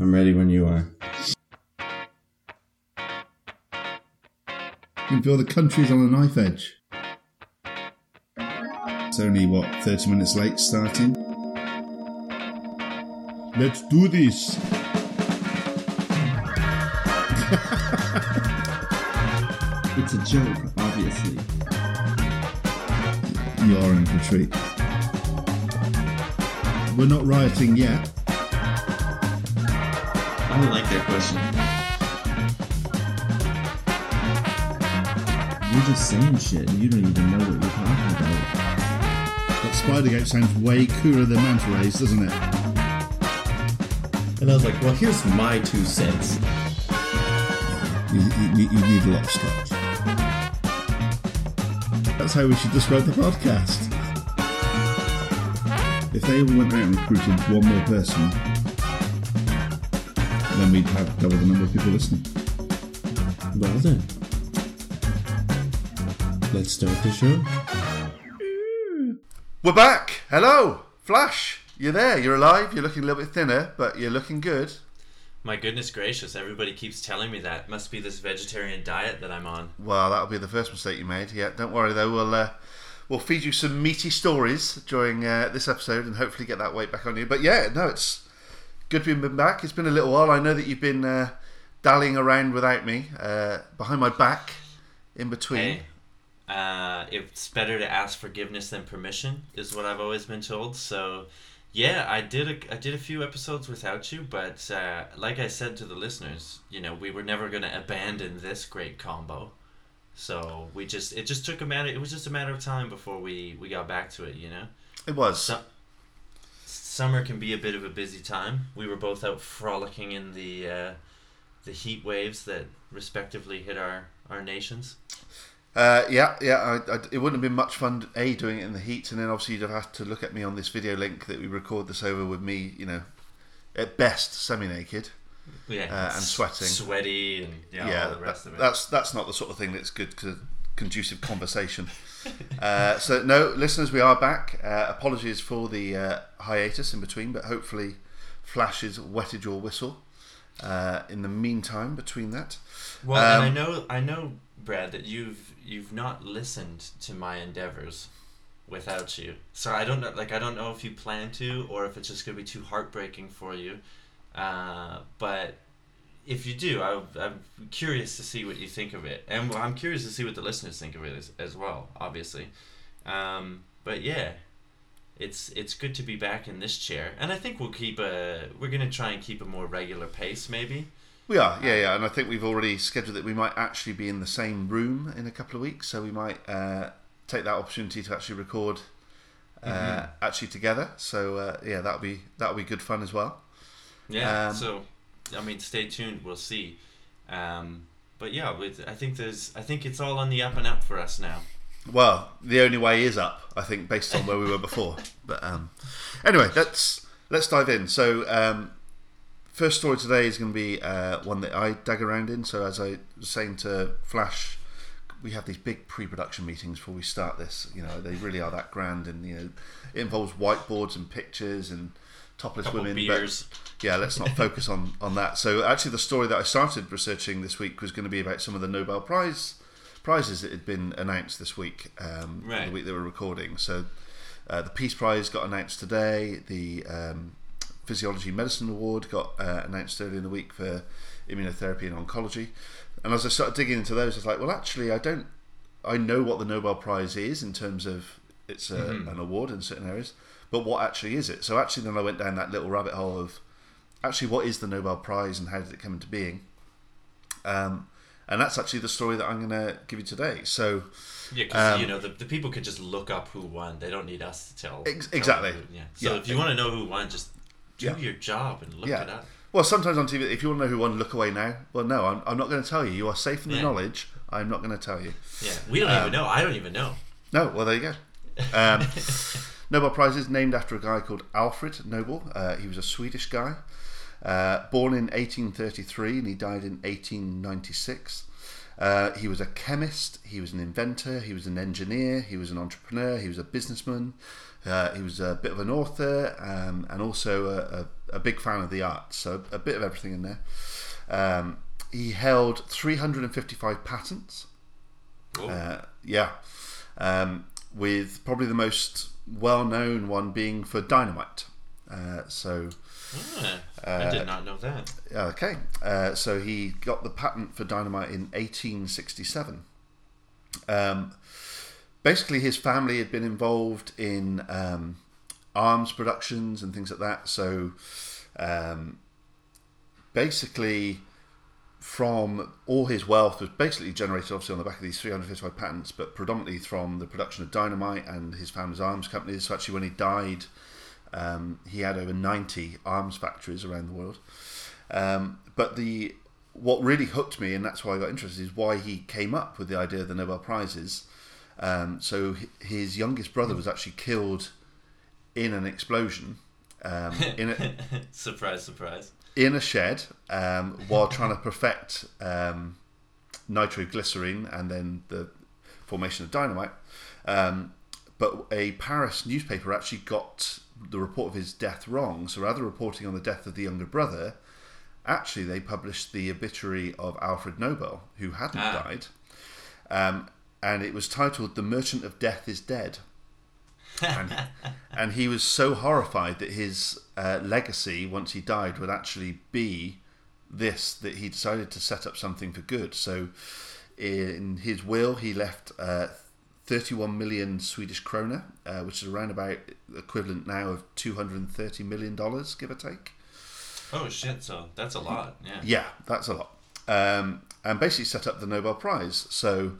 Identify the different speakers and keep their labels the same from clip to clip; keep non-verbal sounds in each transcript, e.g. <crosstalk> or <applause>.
Speaker 1: I'm ready when you are.
Speaker 2: You can feel the country's on a knife edge. It's only, what, 30 minutes late starting? Let's do this! <laughs>
Speaker 1: It's a joke, obviously.
Speaker 2: You are in for a treat. We're not rioting yet.
Speaker 1: I don't like that question. You're just saying shit and you don't even know what you're talking about.
Speaker 2: That Spidergate sounds way cooler than Manta Rays, doesn't it?
Speaker 3: And I was like, well, here's my two cents.
Speaker 2: You, you, you need a lot of scotch. That's how we should describe the podcast. If they all went out and recruited one more person, then we'd have double the number of people listening.
Speaker 3: Well then, let's start the show.
Speaker 4: We're back. Hello, Flash. You're there. You're alive. You're looking a little bit thinner, but you're looking good.
Speaker 5: My goodness gracious, everybody keeps telling me that. Must be this vegetarian diet that I'm on.
Speaker 4: Well, that'll be the first mistake you made. Yeah, don't worry though. We'll uh, we'll feed you some meaty stories during uh, this episode and hopefully get that weight back on you. But yeah, no, it's good to be back. It's been a little while. I know that you've been uh, dallying around without me uh, behind my back, in between.
Speaker 5: Hey, uh, it's better to ask forgiveness than permission, is what I've always been told. So, yeah, I did a, I did a few episodes without you, but uh, like I said to the listeners, you know, we were never going to abandon this great combo. So we just it just took a matter. It was just a matter of time before we we got back to it. You know.
Speaker 4: It was.
Speaker 5: So, summer can be a bit of a busy time. We were both out frolicking in the uh, the heat waves that respectively hit our our nations.
Speaker 4: Uh, yeah, yeah. I, I, it wouldn't have been much fun a doing it in the heat, and then obviously you'd have had to look at me on this video link that we record this over with me, you know, at best semi-naked
Speaker 5: Yeah,
Speaker 4: uh, and sweating.
Speaker 5: sweaty, and yeah, all the rest
Speaker 4: that-
Speaker 5: of it.
Speaker 4: that's that's not the sort of thing that's good to conducive conversation. <laughs> uh, so no, listeners, we are back. Uh, apologies for the uh, hiatus in between, but hopefully, Flash has wetted your whistle. Uh, in the meantime, between that,
Speaker 5: Well, and I
Speaker 4: Um,
Speaker 5: know, I know, Brad, that you've you've not listened to my endeavors without you. So I don't know, like I don't know if you plan to or if it's just gonna be too heartbreaking for you. Uh, but if you do, I, I'm curious to see what you think of it, and I'm curious to see what the listeners think of it as, as well. Obviously, um, but yeah. It's it's good to be back in this chair, and I think we'll keep a we're gonna try and keep a more regular pace, maybe.
Speaker 4: we are, yeah, yeah, and I think we've already scheduled that we might actually be in the same room in a couple of weeks, so we might uh, take that opportunity to actually record uh,
Speaker 5: Mhm.
Speaker 4: actually together. So uh, yeah, that'll be that'll be good fun as well.
Speaker 5: Yeah.
Speaker 4: Um,
Speaker 5: so, I mean, stay tuned. We'll see. Um, but yeah, with, I think there's. I think it's all on the up and up for us now.
Speaker 4: Well, the only way is up, I think, based on where we were before. <laughs> But um, anyway, let's let's dive in. So, um, first story today is going to be uh, one that I dug around in. So, as I was saying to Flash, we have these big pre-production meetings before we start this. You know, they really are that grand, and you know, it involves whiteboards and pictures and topless women. but- yeah, let's not focus on, on that. So actually, the story that I started researching this week was going to be about some of the Nobel Prize prizes that had been announced this week, um,
Speaker 5: Right.
Speaker 4: the week that we're recording. So uh, the Peace Prize got announced today. The um, Physiology Medicine Award got uh, announced earlier in the week for immunotherapy and oncology. And as I started digging into those, I was like, well, actually, I don't. I know what the Nobel Prize is in terms of it's a,
Speaker 5: Mhm.
Speaker 4: an award in certain areas, but what actually is it? So actually, then I went down that little rabbit hole of actually what is the Nobel Prize and how did it come into being? Um, and that's actually the story that I'm going to give you today. So
Speaker 5: Yeah, because
Speaker 4: Um,
Speaker 5: you know the, the people could just look up who won. They don't need us to tell.
Speaker 4: Ex- exactly.
Speaker 5: who- yeah. So
Speaker 4: Yeah.
Speaker 5: if you want to know who won, just do
Speaker 4: Yeah.
Speaker 5: your job and look
Speaker 4: Yeah.
Speaker 5: it up.
Speaker 4: Well, sometimes on TV, if you want to know who won, look away now. Well, no, I'm, I'm not going to tell you. You are safe in the knowledge. I'm not going to tell you.
Speaker 5: Yeah, we don't
Speaker 4: Um,
Speaker 5: even know. I don't even know.
Speaker 4: No, well, there you go. Um, <laughs> Nobel Prize is named after a guy called Alfred Nobel. Uh, he was a Swedish guy, uh, born in 1833 and he died in 1896. Uh, he was a chemist, he was an inventor, he was an engineer, he was an entrepreneur, he was a businessman, uh, he was a bit of an author, um, and also a, a, a big fan of the arts. So a bit of everything in there. Um, he held 355 patents. Uh, yeah, um, with probably the most well-known one being for dynamite. Uh, so
Speaker 5: ah, I did not know that.
Speaker 4: okay, uh, so he got the patent for dynamite in 1867. Um, basically, his family had been involved in um, arms productions and things like that. So um, basically, from all his wealth was basically generated obviously on the back of these 355 patents, but predominantly from the production of dynamite and his family's arms companies. So actually, when he died, um, he had over 90 arms factories around the world. Um, but the what really hooked me, and that's why I got interested, is why he came up with the idea of the Nobel Prizes. Um, so his youngest brother was actually killed in an explosion um, in a, <laughs>
Speaker 5: surprise, surprise.
Speaker 4: In a shed um, while trying to perfect um, nitroglycerine and then the formation of dynamite. Um, but a Paris newspaper actually got the report of his death wrong. So rather reporting on the death of the younger brother, actually they published the obituary of Alfred Nobel, who hadn't
Speaker 5: Ah.
Speaker 4: died. Um, and it was titled "The Merchant of Death is Dead." And, and he was so horrified that his uh, legacy, once he died, would actually be this that he decided to set up something for good. So, in his will, he left uh, 31 million Swedish krona, uh, which is around about equivalent now of 230 million dollars, give or take.
Speaker 5: Oh shit! So that's a lot. Yeah.
Speaker 4: Yeah, that's a lot. Um, and basically set up the Nobel Prize. So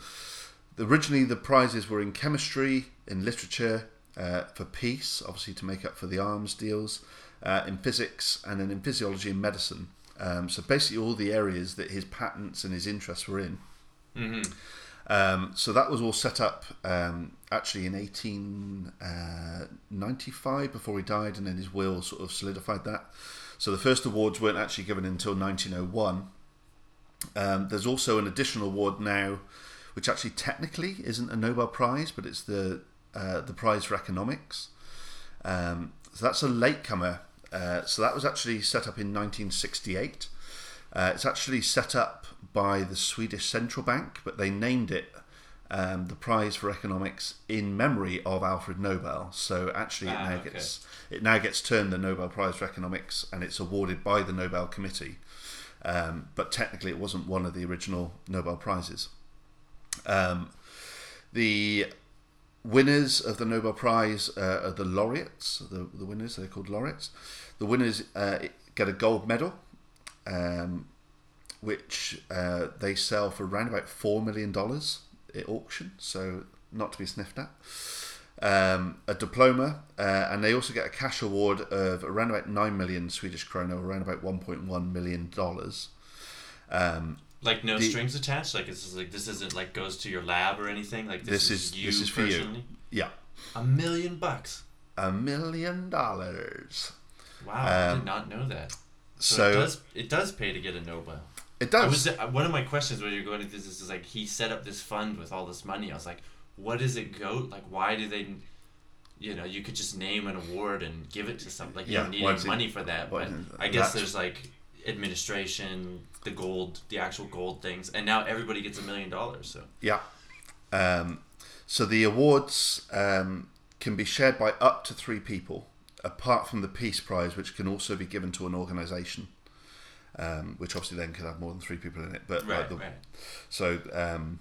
Speaker 4: originally the prizes were in chemistry, in literature, uh, for peace, obviously to make up for the arms deals, uh, in physics, and then in physiology and medicine. Um, so basically all the areas that his patents and his interests were in.
Speaker 5: hmm
Speaker 4: Um, so that was all set up um, actually in 1895 before he died, and then his will sort of solidified that. So the first awards weren't actually given until 1901. Um, there's also an additional award now, which actually technically isn't a Nobel Prize, but it's the uh, the prize for economics. Um, so that's a latecomer. Uh, so that was actually set up in 1968. Uh, it's actually set up by the Swedish Central Bank, but they named it um, the Prize for Economics in memory of Alfred Nobel. So actually, it
Speaker 5: Ah,
Speaker 4: now
Speaker 5: okay.
Speaker 4: gets it now gets termed the Nobel Prize for Economics, and it's awarded by the Nobel Committee. Um, but technically, it wasn't one of the original Nobel prizes. Um, the winners of the Nobel Prize uh, are the laureates. The, the winners, they're called laureates. The winners uh, get a gold medal, um, which uh, they sell for around about $4 million at auction, so not to be sniffed at. Um, a diploma, uh, and they also get a cash award of around about 9 million Swedish krona, around about 1.1 million dollars. Um,
Speaker 5: Like no
Speaker 4: The-
Speaker 5: strings attached. Like this is like this isn't like goes to your lab or anything. Like this,
Speaker 4: This
Speaker 5: is,
Speaker 4: is-
Speaker 5: you
Speaker 4: this is for you.
Speaker 5: personally.
Speaker 4: yeah,
Speaker 5: A million bucks.
Speaker 4: a million dollars.
Speaker 5: Wow, I
Speaker 4: Um,
Speaker 5: did not know that. So,
Speaker 4: So
Speaker 5: it does it does pay to get a Nobel.
Speaker 4: it
Speaker 5: I
Speaker 4: does.
Speaker 5: was uh, one of my questions when you're going into this is like he set up this fund with all this money. I was like, what does it go? Like, why do they? You know, you could just name an award and give it to some. Like, you
Speaker 4: Yeah,
Speaker 5: don't need
Speaker 4: does it-
Speaker 5: money for that. But I guess there's like administration, the gold, the actual gold things, and now everybody gets a million dollars. So
Speaker 4: Yeah. Um, so the awards um, can be shared by up to three people, apart from the Peace Prize, which can also be given to an organisation, um, which obviously then could have more than three people in it. But like
Speaker 5: right,
Speaker 4: the,
Speaker 5: right.
Speaker 4: so um,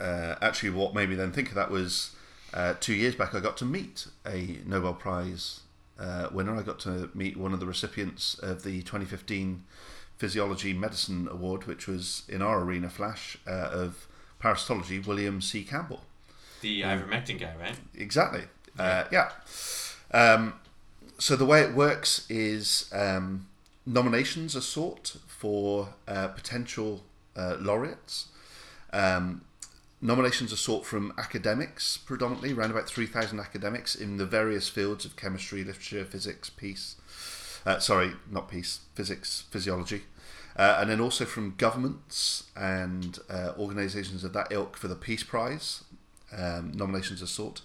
Speaker 4: uh, actually, what made me then think of that was uh, two years back I got to meet a Nobel Prize uh, winner. I got to meet one of the recipients of the 2015 Physiology Medicine Award, which was in our arena flash uh, of parasitology, William C. Campbell.
Speaker 5: The ivermectin guy, right?
Speaker 4: Exactly. Uh, yeah. Um, so the way it works is um, nominations are sought for uh, potential uh, laureates. Um, nominations are sought from academics, predominantly around about three thousand academics in the various fields of chemistry, literature, physics, peace. Uh, sorry, not peace, physics, physiology. Uh, and then also from governments and uh, organisations of that ilk for the Peace Prize. Um, nominations are sought.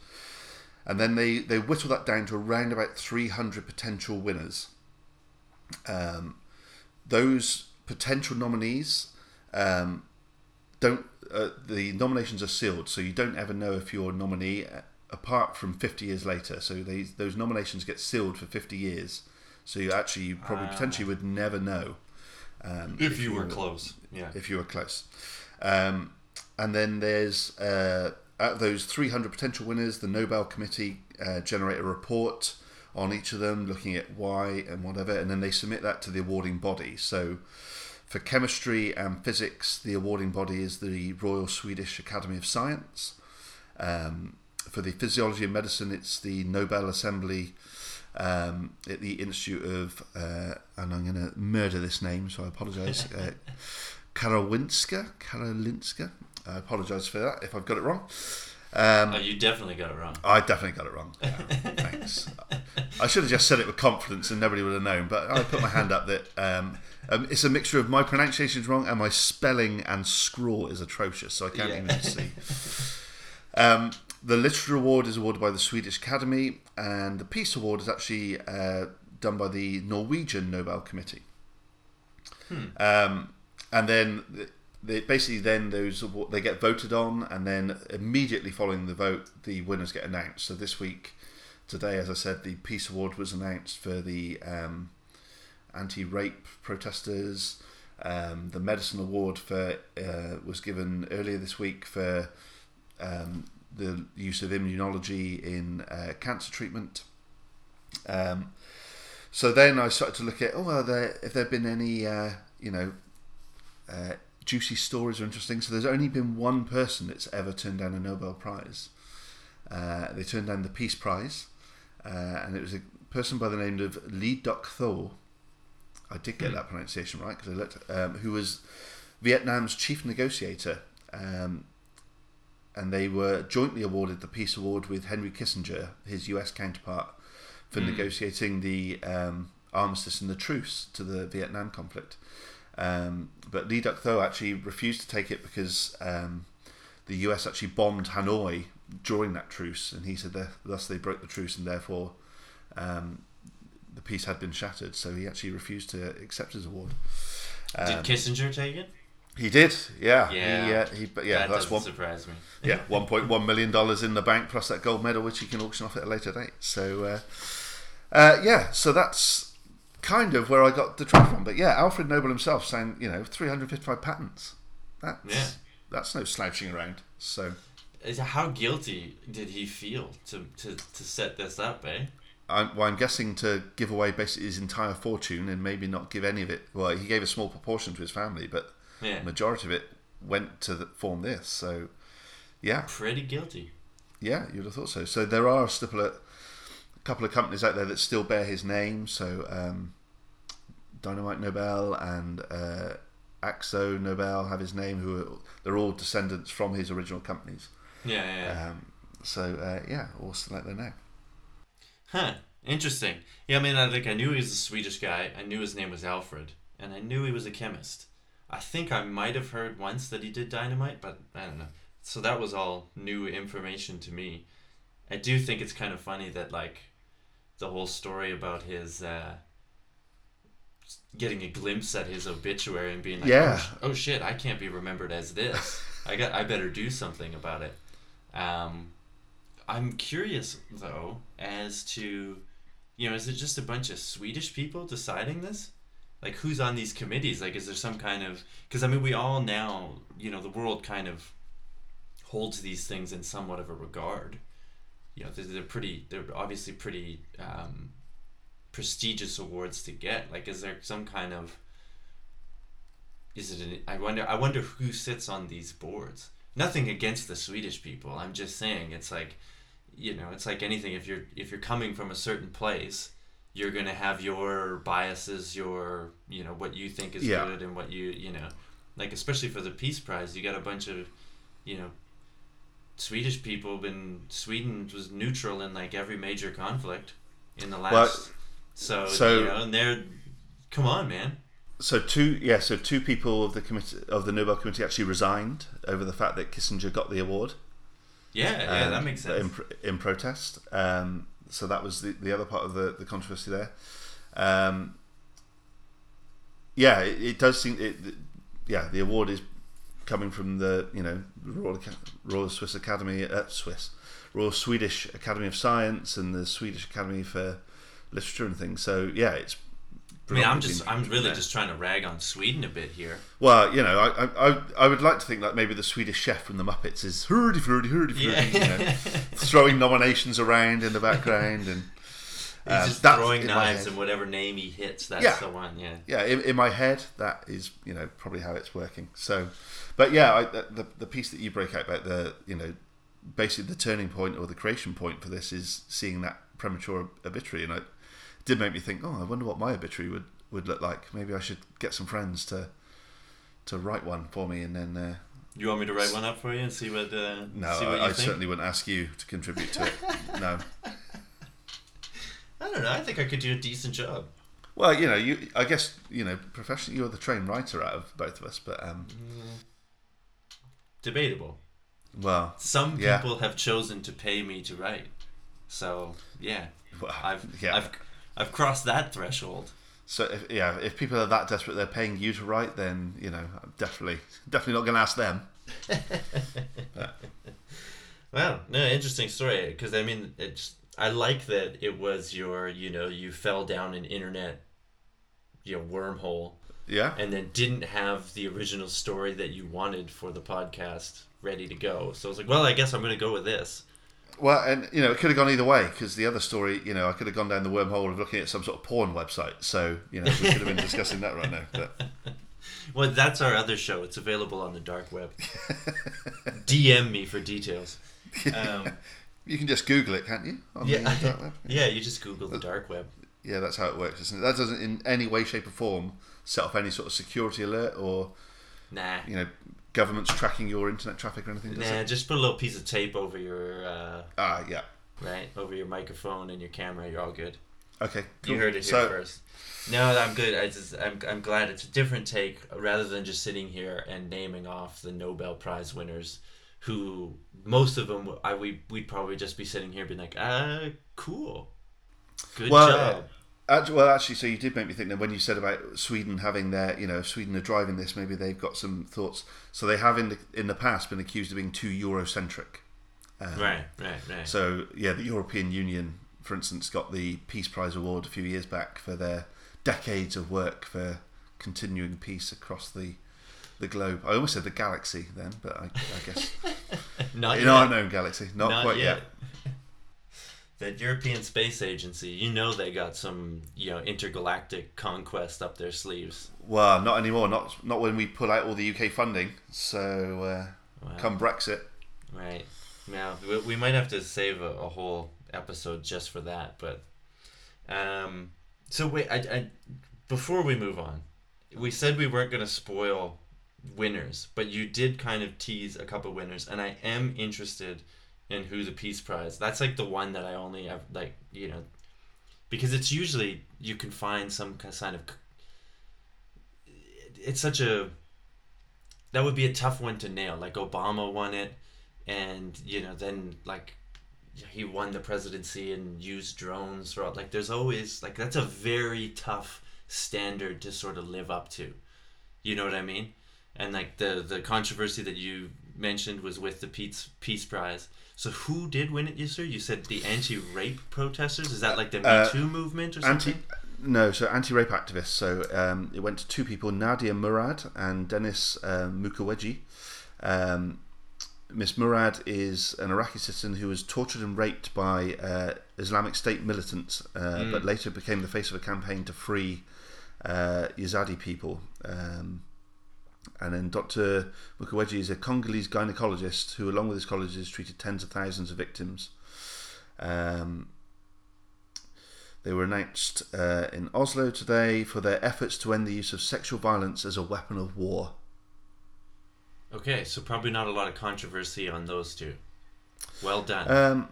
Speaker 4: And then they, they whittle that down to around about 300 potential winners. Um, those potential nominees um, don't uh, the nominations are sealed, so you don't ever know if you're a nominee uh, apart from 50 years later. So they, those nominations get sealed for 50 years. So you actually you probably
Speaker 5: Ah.
Speaker 4: potentially would never know um,
Speaker 5: If you were close, yeah.
Speaker 4: if you were close. Um, and then there's uh, out of those 300 potential winners, the Nobel Committee uh, generate a report on each of them, looking at why and whatever, and then they submit that to the awarding body. So for chemistry and physics, the awarding body is the Royal Swedish Academy of Science. Um, for the physiology and medicine, it's the Nobel Assembly um, at the Institute of, uh, and I'm going to murder this name, so I apologise. Uh, <laughs> Karolинska, Karolinska. I apologise for that if I've got it wrong. Um,
Speaker 5: Oh, you definitely got it wrong.
Speaker 4: I definitely got it wrong. Yeah, <laughs> thanks. I should have just said it with confidence and nobody would have known, but I put my hand up that um, um, it's a mixture of my pronunciation is wrong and my spelling and scrawl is atrocious, so I can't
Speaker 5: Yeah.
Speaker 4: even <laughs> see. Um, the Literature Award is awarded by the Swedish Academy, and the Peace Award is actually uh, done by the Norwegian Nobel Committee. Um, and then they basically then those they get voted on, and then immediately following the vote, the winners get announced. So this week, today, as I said, the Peace Award was announced for the um, anti-rape protesters. Um, the Medicine Award for uh, was given earlier this week for um, the use of immunology in uh, cancer treatment. Um, so then I started to look at oh, are there if there been any uh, you know uh, juicy stories or interesting. So there's only been one person that's ever turned down a Nobel Prize. Uh, they turned down the Peace Prize, uh, and it was a person by the name of Lee Duc Tho. I did get that pronunciation right because I looked. Um, who was Vietnam's chief negotiator, um, and they were jointly awarded the Peace Award with Henry Kissinger, his U.S. counterpart, for negotiating the um, armistice and the truce to the Vietnam conflict. Um, but Lee Duc Tho actually refused to take it because um, the US actually bombed Hanoi during that truce, and he said that thus they broke the truce, and therefore um, the peace had been shattered. So he actually refused to accept his award.
Speaker 5: Did
Speaker 4: Um,
Speaker 5: Kissinger take it?
Speaker 4: he did, yeah,
Speaker 5: Yeah.
Speaker 4: he, uh, he, but yeah,
Speaker 5: that
Speaker 4: that's
Speaker 5: doesn't
Speaker 4: one,
Speaker 5: surprise me.
Speaker 4: yeah, <laughs> one point one million dollars in the bank plus that gold medal, which he can auction off at a later date. So, uh, uh, yeah, so that's kind of where I got the truth from. But yeah, Alfred Nobel himself saying, you know, three hundred fifty-five patents. That's
Speaker 5: Yeah.
Speaker 4: that's no slouching around. So
Speaker 5: How guilty did he feel to, to, to set this up, eh?
Speaker 4: I'm, well, I'm guessing to give away basically his entire fortune and maybe not give any of it. Well, he gave a small proportion to his family, but
Speaker 5: Yeah.
Speaker 4: the majority of it went to the, form this. So, yeah,
Speaker 5: Pretty guilty.
Speaker 4: yeah, you'd have thought so. So there are still a, a couple of companies out there that still bear his name. So um, Dynamite Nobel and uh, Akzo Nobel have his name. Who are, they're all descendants from his original companies.
Speaker 5: Yeah, yeah. yeah.
Speaker 4: Um, so uh, yeah, all still out there now.
Speaker 5: Huh. Interesting. Yeah, I mean, I think I knew he was a Swedish guy. I knew his name was Alfred, and I knew he was a chemist. I think I might have heard once that he did dynamite, but I don't know. So that was all new information to me. I do think it's kind of funny that like the whole story about his uh, getting a glimpse at his obituary and being like,
Speaker 4: Yeah.
Speaker 5: oh, oh shit, I can't be remembered as this. I got, I better do something about it. Um, I'm curious though as to, you know, is it just a bunch of Swedish people deciding this? Like, who's on these committees? Like, is there some kind of? Because I mean, we all now, you know, the world kind of holds these things in somewhat of a regard. You know, they're, they're pretty. They're obviously pretty um, prestigious awards to get. Like, is there some kind of? Is it? An, I wonder. I wonder who sits on these boards. Nothing against the Swedish people. I'm just saying it's like, you know, it's like anything. If you're if you're coming from a certain place, you're gonna have your biases, your you know what you think is
Speaker 4: Yeah.
Speaker 5: good and what you you know, like especially for the Peace Prize, you got a bunch of, you know, Swedish people. Been Sweden was neutral in like every major conflict in the last So,
Speaker 4: So-
Speaker 5: you know, and they're come on, man.
Speaker 4: So two, yeah, so two people of the committee of the Nobel Committee actually resigned over the fact that Kissinger got the award.
Speaker 5: Yeah, yeah,
Speaker 4: um,
Speaker 5: that makes sense.
Speaker 4: In, in protest, um, so that was the, the other part of the, the controversy there. Um, yeah, it, it does seem. It, yeah, the award is coming from the you know Royal, Royal Swiss Academy, uh, Swiss Royal Swedish Academy of Science and the Swedish Academy for Literature and things. So yeah, it's.
Speaker 5: I mean, I'm just, I'm really
Speaker 4: yeah.
Speaker 5: just trying to rag on Sweden a bit here.
Speaker 4: Well, you know, I, I, I, I would like to think that maybe the Swedish chef from the Muppets is hurdy hurdy hurdy
Speaker 5: Yeah.
Speaker 4: you know, <laughs> throwing nominations around in the background and
Speaker 5: He's
Speaker 4: um,
Speaker 5: just throwing knives and whatever name he hits, that's
Speaker 4: Yeah.
Speaker 5: the one. Yeah.
Speaker 4: yeah, in, in my head, that is you know probably how it's working. So, but yeah, I, the- the piece that you break out about the you know basically the turning point or the creation point for this is seeing that premature obituary, and it did make me think, oh, I wonder what my obituary would would look like. Maybe I should get some friends to to write one for me, and then. Uh,
Speaker 5: You want me to write one up for you and see what? Uh,
Speaker 4: No,
Speaker 5: see what you
Speaker 4: I, I certainly wouldn't ask you to contribute to it. <laughs> no.
Speaker 5: I don't know. I think I could do a decent job.
Speaker 4: Well, you know, you. I guess you know, professionally, you're the trained writer out of both of us, but um,
Speaker 5: Debatable.
Speaker 4: well,
Speaker 5: Some
Speaker 4: Yeah.
Speaker 5: people have chosen to pay me to write, so yeah,
Speaker 4: well
Speaker 5: I've
Speaker 4: yeah.
Speaker 5: I've I've crossed that threshold.
Speaker 4: so if, yeah, if people are that desperate, they're paying you to write, then you know, I'm definitely, definitely not going to ask them. <laughs>
Speaker 5: Well, no, interesting story because I mean, it's I like that it was your you know you fell down an internet, you know wormhole
Speaker 4: Yeah.
Speaker 5: and then didn't have the original story that you wanted for the podcast ready to go. So I was like, well, I guess I'm going to go with this.
Speaker 4: Well, and you know, it could have gone either way because the other story, you know, I could have gone down the wormhole of looking at some sort of porn website. So you know, we could have been discussing that right now. But <laughs>
Speaker 5: Well, that's our other show. It's available on the dark web. <laughs> DM me for details. Um,
Speaker 4: you can just Google it, can't you? On the
Speaker 5: yeah,
Speaker 4: dark web? <laughs>
Speaker 5: yeah. You just Google the dark web.
Speaker 4: Yeah, that's how it works. Isn't it? That doesn't in any way, shape, or form set off any sort of security alert or
Speaker 5: Nah,
Speaker 4: you know governments tracking your internet traffic or anything. Does
Speaker 5: nah.
Speaker 4: it?
Speaker 5: Just put a little piece of tape over your uh,
Speaker 4: Ah, yeah.
Speaker 5: right over your microphone and your camera. You're all good.
Speaker 4: Okay.
Speaker 5: You heard it here
Speaker 4: so,
Speaker 5: first. No, I'm good. I just I'm, I'm glad it's a different take rather than just sitting here and naming off the Nobel Prize winners, who most of them I we we'd probably just be sitting here being like, ah, cool, good
Speaker 4: Well,
Speaker 5: job.
Speaker 4: Actually, well, actually, so you did make me think. that when you said about Sweden having their, you know, Sweden are driving this, maybe they've got some thoughts. So they have in the in the past been accused of being too Eurocentric. Um,
Speaker 5: right, right, right.
Speaker 4: So yeah, the European Union, for instance, got the Peace Prize award a few years back for their decades of work for continuing peace across the the globe. I almost said the galaxy then, but I, I guess <laughs>
Speaker 5: Not
Speaker 4: in
Speaker 5: yet.
Speaker 4: our known galaxy, not,
Speaker 5: Not
Speaker 4: quite yet.
Speaker 5: yet. That European Space Agency, you know, they got some you know intergalactic conquest up their sleeves.
Speaker 4: Well, not anymore. Not not when we pull out all the UK funding. So uh,
Speaker 5: Wow.
Speaker 4: come Brexit.
Speaker 5: Right. Now we, we might have to save a, a whole episode just for that, but um. So wait, I, I before we move on, we said we weren't going to spoil winners, but you did kind of tease a couple winners, and I am interested in who the Peace Prize. That's like the one that I only have like you know, because it's usually you can find some kind of. It's such a that would be a tough one to nail. Like Obama won it, and you know, then like he won the presidency and used drones throughout. Like, there's always like that's a very tough standard to sort of live up to. You know what I mean? And like the the controversy that you mentioned was with the Peace Peace Prize. So who did win it, you? You said the anti-rape protesters. Is that like the Me
Speaker 4: Uh,
Speaker 5: Too movement or
Speaker 4: Anti,
Speaker 5: something?
Speaker 4: no, so anti-rape activists. So um, it went to two people, Nadia Murad and Denis uh, Mukwege. Um, Miss Murad is an Iraqi citizen who was tortured and raped by uh, Islamic State militants, uh, but later became the face of a campaign to free uh, Yazidi people. Um, and then Dr. Mukwege is a Congolese gynecologist who, along with his colleagues, has treated tens of thousands of victims. Um, they were announced uh, in Oslo today for their efforts to end the use of sexual violence as a weapon of war.
Speaker 5: Okay, so probably not a lot of controversy on those two. Well done.
Speaker 4: Um,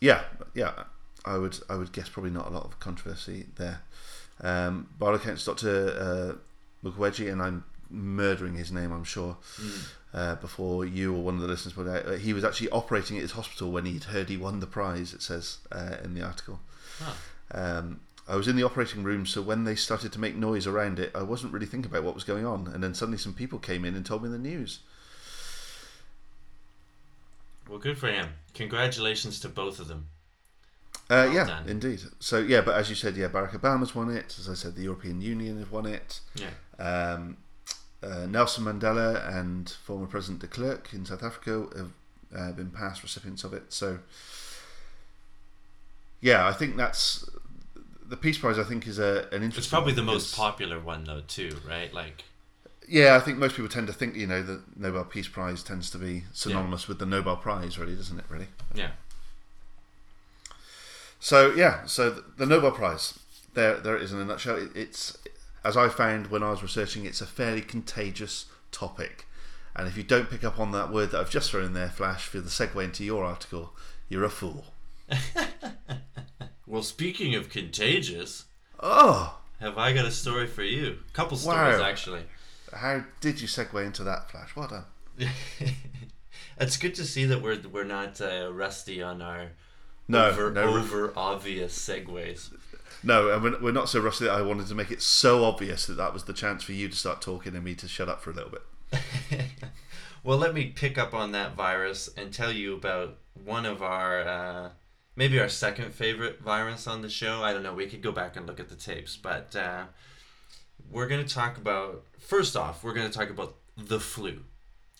Speaker 4: yeah, yeah. I would I would guess probably not a lot of controversy there. Um, by all accounts, Doctor uh, Mugweji, and I'm murdering his name, I'm sure. Uh, before you or one of the listeners put out, he was actually operating at his hospital when he'd heard he won the prize. It says uh, in the article. Um, I was in the operating room, so when they started to make noise around it, I wasn't really thinking about what was going on. And then suddenly some people came in and told me the news.
Speaker 5: Well, good for him. Congratulations to both of them.
Speaker 4: Uh,
Speaker 5: Well
Speaker 4: yeah,
Speaker 5: done.
Speaker 4: indeed. So yeah, but as you said, yeah, Barack Obama's won it. As I said, the European Union have won it.
Speaker 5: Yeah.
Speaker 4: Um, uh, Nelson Mandela and former President de Klerk in South Africa have uh, been past recipients of it. So yeah, I think that's the Peace Prize. I think is a an interesting.
Speaker 5: It's probably the most popular one though, too, right? Like,
Speaker 4: Yeah, I think most people tend to think you know the Nobel Peace Prize tends to be synonymous with the Nobel Prize, really, doesn't it? Really.
Speaker 5: yeah.
Speaker 4: So yeah, so the, the Nobel Prize, there there it is in a nutshell. It, it's as I found when I was researching, it's a fairly contagious topic, and if you don't pick up on that word that I've just thrown in there, Flash, for the segue into your article, you're a fool. <laughs>
Speaker 5: Well, speaking of contagious,
Speaker 4: Oh,
Speaker 5: have I got a story for you? couple stories,
Speaker 4: Wow.
Speaker 5: actually.
Speaker 4: how did you segue into that, Flash? Well done. <laughs>
Speaker 5: it's good to see that we're we're not uh, rusty on our
Speaker 4: No,
Speaker 5: over,
Speaker 4: no,
Speaker 5: over obvious segues.
Speaker 4: No, and we're, we're not so rusty that I wanted to make it so obvious that that was the chance for you to start talking and me to shut up for a little bit. <laughs>
Speaker 5: Well, let me pick up on that virus and tell you about one of our, uh, maybe our second favorite virus on the show. I don't know. We could go back and look at the tapes, but uh, we're going to talk about, first off, we're going to talk about the flu.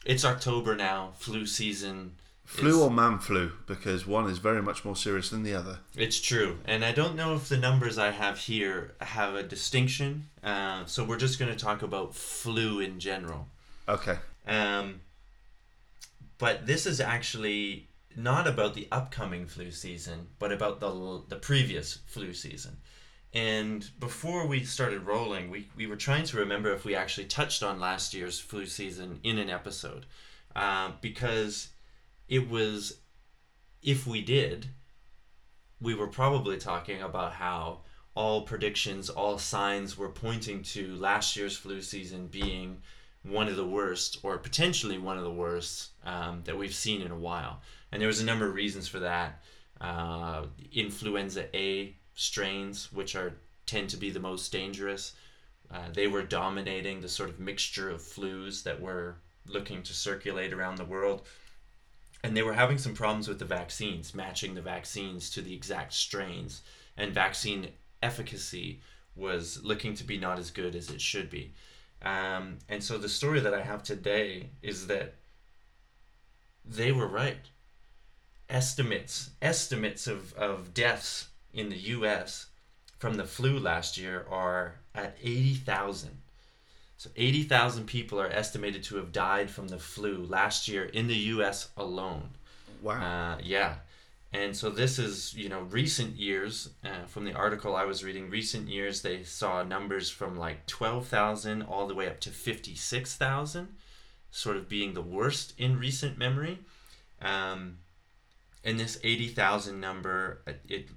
Speaker 5: It's October now, flu season.
Speaker 4: Flu or man flu, because one is very much more serious than the other.
Speaker 5: It's true, and I don't know if the numbers I have here have a distinction. Uh, so we're just going to talk about flu in general.
Speaker 4: Okay.
Speaker 5: Um, but this is actually not about the upcoming flu season, but about the the previous flu season. And before we started rolling, we, we were trying to remember if we actually touched on last year's flu season in an episode. Um, because it was, if we did, we were probably talking about how all predictions, all signs were pointing to last year's flu season being one of the worst, or potentially one of the worst um, that we've seen in a while. And there was a number of reasons for that. Uh, influenza A strains, which are tend to be the most dangerous, uh, they were dominating the sort of mixture of flus that were looking to circulate around the world. And they were having some problems with the vaccines, matching the vaccines to the exact strains. And vaccine efficacy was looking to be not as good as it should be. Um, and so the story that I have today is that they were right. Estimates estimates of, of deaths in the US from the flu last year are at 80,000. So 80,000 people are estimated to have died from the flu last year in the US alone.
Speaker 4: Wow.
Speaker 5: Uh, yeah. And so this is, you know, recent years, uh, from the article I was reading, recent years they saw numbers from like 12,000 all the way up to 56,000, sort of being the worst in recent memory. Um, and this 80,000 number, it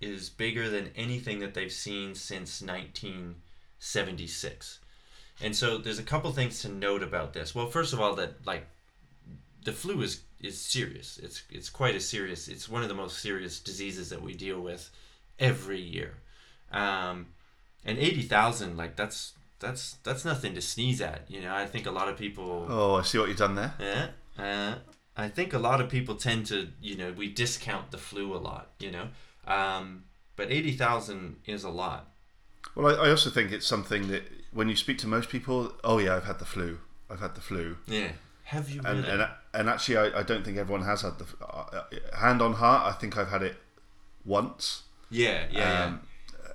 Speaker 5: is bigger than anything that they've seen since 1976. And so there's a couple things to note about this. Well, first of all, that like the flu is is serious. It's it's quite a serious. It's one of the most serious diseases that we deal with every year. Um, and eighty thousand, like that's that's that's nothing to sneeze at. You know, I think a lot of people.
Speaker 4: oh, I see what you've done there.
Speaker 5: Yeah. Uh, I think a lot of people tend to, you know, we discount the flu a lot. You know, um, but eighty thousand is a lot.
Speaker 4: Well, I, I also think it's something that when you speak to most people, oh yeah, I've had the flu. I've had the flu.
Speaker 5: Yeah. Have you
Speaker 4: And
Speaker 5: really?
Speaker 4: and, and actually, I, I don't think everyone has had the uh, uh, hand on heart. I think I've had it once.
Speaker 5: yeah, yeah,
Speaker 4: Um,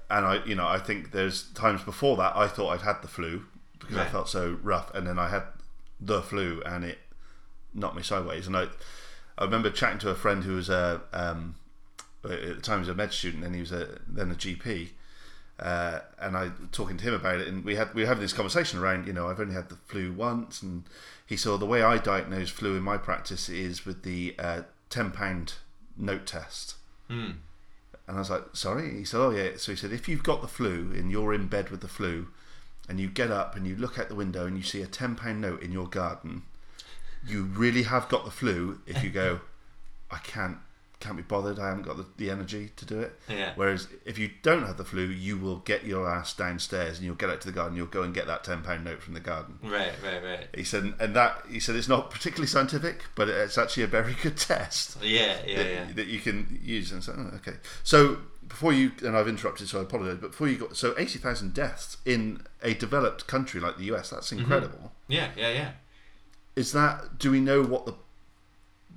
Speaker 4: and I, you know, I think there's times before that I thought I'd had the flu because I felt so rough, and then I had the flu and it knocked me sideways. And I, I remember chatting to a friend who was a, um, at the time he was a med student, and he was a then a GP. Uh, and I talking to him about it, and we had we were having this conversation around. You know, I've only had the flu once, and he saw the way I diagnose flu in my practice is with the uh, ten pound note test.
Speaker 5: Hmm.
Speaker 4: And I was like, sorry? He said, oh, yeah. So he said, if you've got the flu and you're in bed with the flu and you get up and you look out the window and you see a £10 note in your garden, you really have got the flu if you go, I can't can't be bothered. I haven't got the, the energy to do it.
Speaker 5: Yeah.
Speaker 4: Whereas if you don't have the flu, you will get your ass downstairs and you'll get out to the garden. You'll go and get that ten pound note from the garden.
Speaker 5: Right, right, right.
Speaker 4: He said, and that he said it's not particularly scientific, but it's actually a very good test
Speaker 5: Yeah, yeah,
Speaker 4: that,
Speaker 5: yeah.
Speaker 4: that you can use. And so, oh, okay, so before you and I've interrupted, so I apologise. But before you got so eighty thousand deaths in a developed country like the US, that's
Speaker 5: Mm-hmm.
Speaker 4: incredible.
Speaker 5: Yeah, yeah, yeah.
Speaker 4: Is that? Do we know what the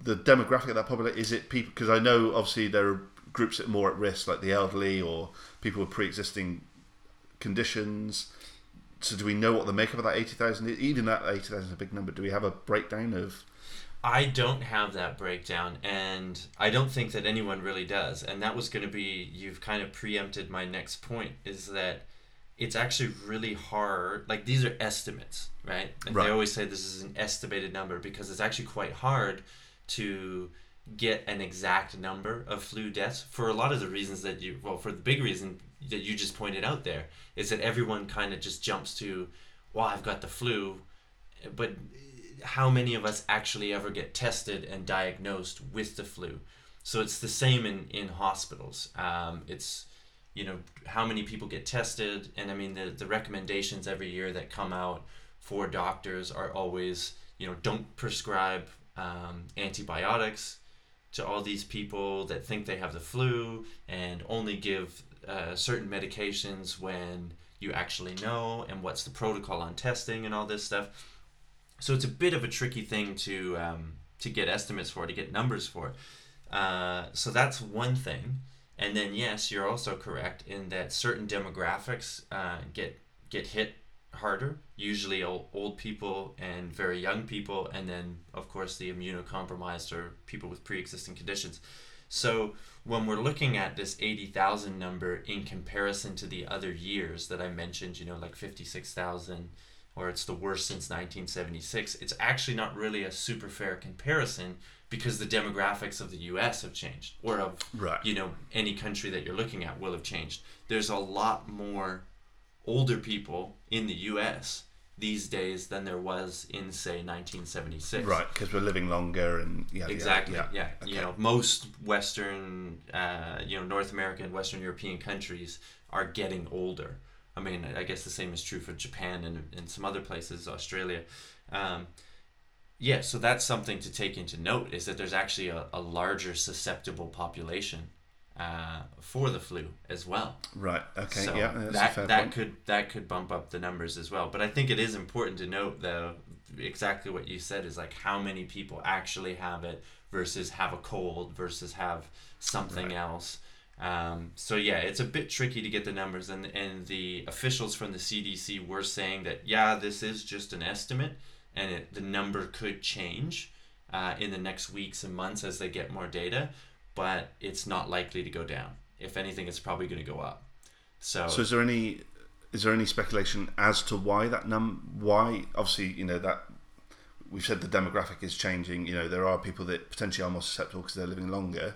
Speaker 4: the demographic of that population is? It people because I know obviously there are groups that are more at risk, like the elderly or people with pre-existing conditions. So do we know what the makeup of that eighty thousand is? Even that eighty thousand is a big number. Do we have a breakdown of?
Speaker 5: I don't have that breakdown, and I don't think that anyone really does. And that was going to be, you've kind of preempted my next point, is that it's actually really hard. Like, these are estimates, right? And
Speaker 4: Right.
Speaker 5: they always say this is an estimated number because it's actually quite hard to get an exact number of flu deaths for a lot of the reasons that you, well, for the big reason that you just pointed out there, is that everyone kind of just jumps to, well, I've got the flu, but how many of us actually ever get tested and diagnosed with the flu? So it's the same in in hospitals. Um, it's you know how many people get tested, and I mean the the recommendations every year that come out for doctors are always you know don't prescribe um, antibiotics to all these people that think they have the flu, and only give uh, certain medications when you actually know, and what's the protocol on testing and all this stuff. So it's a bit of a tricky thing to um, to get estimates for, to get numbers for. Uh, so that's one thing. And then yes, you're also correct in that certain demographics uh, get get hit harder. Usually old, people and very young people, and then of course the immunocompromised or people with pre-existing conditions. So when we're looking at this 80,000 number in comparison to the other years that I mentioned, you know, like 56,000 or it's the worst since 1976, it's actually not really a super fair comparison because the demographics of the US have changed or of
Speaker 4: Right.
Speaker 5: you know any country that you're looking at will have changed. There's a lot more older people in the US these days than there was in say 1976.
Speaker 4: Right, because we're living longer and yeah,
Speaker 5: Exactly.
Speaker 4: Yeah,
Speaker 5: Yeah.
Speaker 4: Okay.
Speaker 5: You know, most Western, uh, you know, North American, and Western European countries are getting older. I mean, I guess the same is true for Japan and, and some other places, Australia. Um, yeah, so that's something to take into note is that there's actually a, a larger susceptible population uh, for the flu as well.
Speaker 4: Right. Okay.
Speaker 5: So
Speaker 4: yeah,
Speaker 5: that that
Speaker 4: point.
Speaker 5: could that could bump up the numbers as well. But I think it is important to note though exactly what you said is like how many people actually have it versus have a cold versus have something
Speaker 4: Right.
Speaker 5: else. Um, so yeah, it's a bit tricky to get the numbers, and and the officials from the CDC were saying that yeah, this is just an estimate, and it, the number could change uh, in the next weeks and months as they get more data, but it's not likely to go down. If anything, it's probably going to go up. So,
Speaker 4: So is there any is there any speculation as to why that num why obviously you know that we've said the demographic is changing. You know there are people that potentially are more susceptible because they're living longer.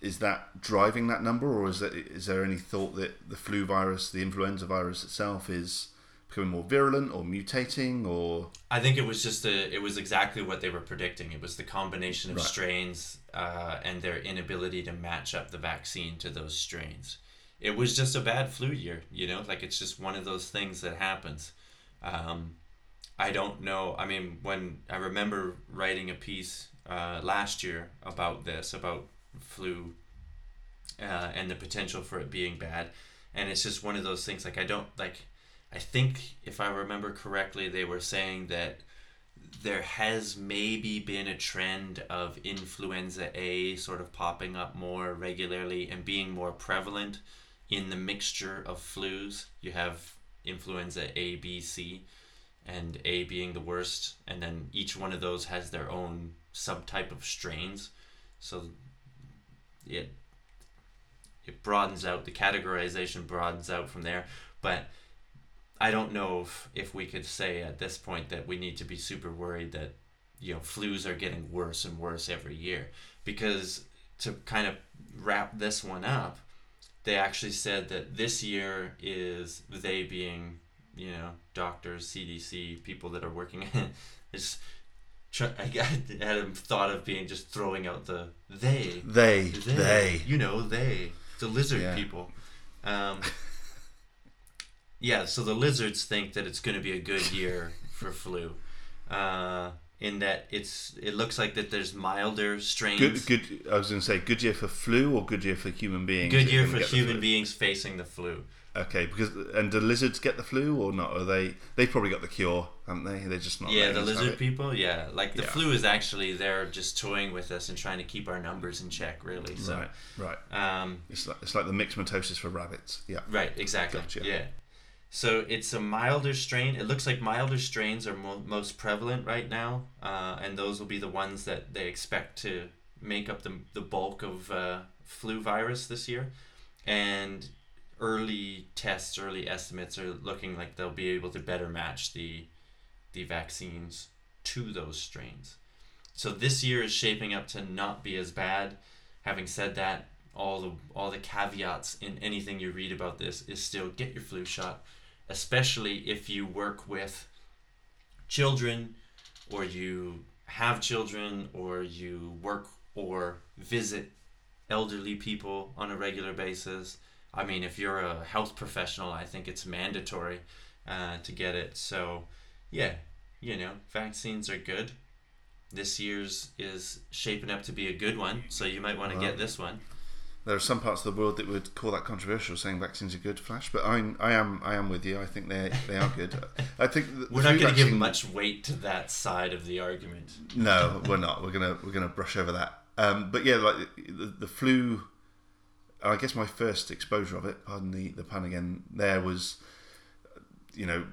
Speaker 4: Is that driving that number, or is that is there any thought that the flu virus, the influenza virus itself, is becoming more virulent or mutating, or
Speaker 5: I think it was just a, it was exactly what they were predicting. It was the combination of
Speaker 4: Right.
Speaker 5: strains uh, and their inability to match up the vaccine to those strains. It was just a bad flu year, you know, like it's just one of those things that happens. Um, I don't know. I mean, when I remember writing a piece uh, last year about this, about flu uh, and the potential for it being bad, and it's just one of those things. Like I don't like. I think if I remember correctly, they were saying that there has maybe been a trend of influenza A sort of popping up more regularly and being more prevalent in the mixture of flus. You have influenza A, B, C, and A being the worst, and then each one of those has their own subtype of strains. So it it broadens out the categorization broadens out from there, but I don't know if, if we could say at this point that we need to be super worried that you know flus are getting worse and worse every year. Because to kind of wrap this one up, they actually said that this year is they being, you know, doctors, CDC, people that are working. <laughs> Is try, <laughs> I had a thought of being just throwing out the they.
Speaker 4: They,
Speaker 5: they,
Speaker 4: they.
Speaker 5: you know they. The lizard
Speaker 4: Yeah.
Speaker 5: people. Um, yeah so the lizards think that it's going to be a good year for flu uh, in that it's it looks like that there's milder strains
Speaker 4: Good, good. I was going to say good year for flu or good year for human beings.
Speaker 5: Good year for human beings facing the flu
Speaker 4: Okay, because and do lizards get the flu or not? Are they? They probably got the cure, haven't they? They're just not.
Speaker 5: yeah the lizard people yeah like the
Speaker 4: Yeah.
Speaker 5: flu is actually they're just toying with us and trying to keep our numbers in check really so
Speaker 4: Right, right.
Speaker 5: um,
Speaker 4: It's like it's like the myxomatosis for rabbits. Yeah.
Speaker 5: Right, exactly.
Speaker 4: Gotcha.
Speaker 5: Yeah. So it's a milder strain. It looks like milder strains are mo- most prevalent right now, uh, and those will be the ones that they expect to make up the, the bulk of uh, flu virus this year. And early tests, early estimates are looking like they'll be able to better match the the vaccines to those strains. So this year is shaping up to not be as bad. Having said that, all the all the caveats in anything you read about this is still get your flu shot, especially if you work with children or you have children or you work or visit elderly people on a regular basis. I mean, if you're a health professional, I think it's mandatory uh, to get it. So, yeah, you know, vaccines are good. This year's is shaping up to be a good one, so you might want to get this one.
Speaker 4: There are some parts of the world that would call that controversial, saying vaccines are good. Flash, but I'm, I am, I am with you. I think they, they are good. I think
Speaker 5: We're not going to give much weight to that side of the argument.
Speaker 4: No, we're not. We're gonna we're gonna brush over that. Um, but yeah, like the, the flu. I guess my first exposure of it, pardon the the pun again, there was, you know,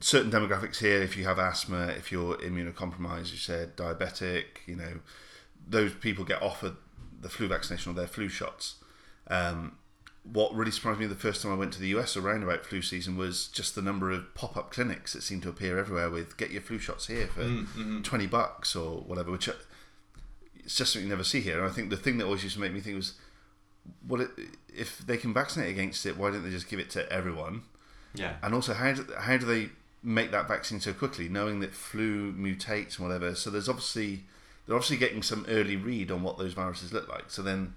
Speaker 4: certain demographics here. If you have asthma, if you're immunocompromised, you said diabetic, you know, those people get offered the flu vaccination or their flu shots. Um, what really surprised me the first time I went to the US around about flu season was just the number of pop up clinics that seemed to appear everywhere with get your flu shots here for
Speaker 5: Mm-hmm.
Speaker 4: 20 bucks or whatever, which uh, it's just something you never see here. And I think the thing that always used to make me think was, what it, if they can vaccinate against it, why don't they just give it to everyone?
Speaker 5: Yeah.
Speaker 4: And also, how do, how do they make that vaccine so quickly, knowing that flu mutates and whatever? So there's obviously they're obviously getting some early read on what those viruses look like. So then,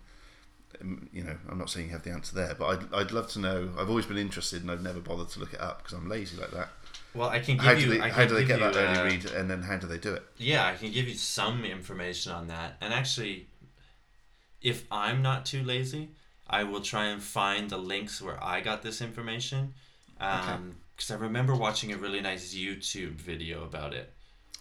Speaker 4: um, you know, I'm not saying you have the answer there, but I'd, I'd love to know. I've always been interested, and I've never bothered to look it up because I'm lazy like that.
Speaker 5: Well, I can give
Speaker 4: How
Speaker 5: you.
Speaker 4: do they how do they get that early
Speaker 5: uh,
Speaker 4: read, and then how do they do it?
Speaker 5: Yeah, I can give you some information on that. And actually, if I'm not too lazy, I will try and find the links where I got this information. Um, Because I remember watching a really nice YouTube video about it.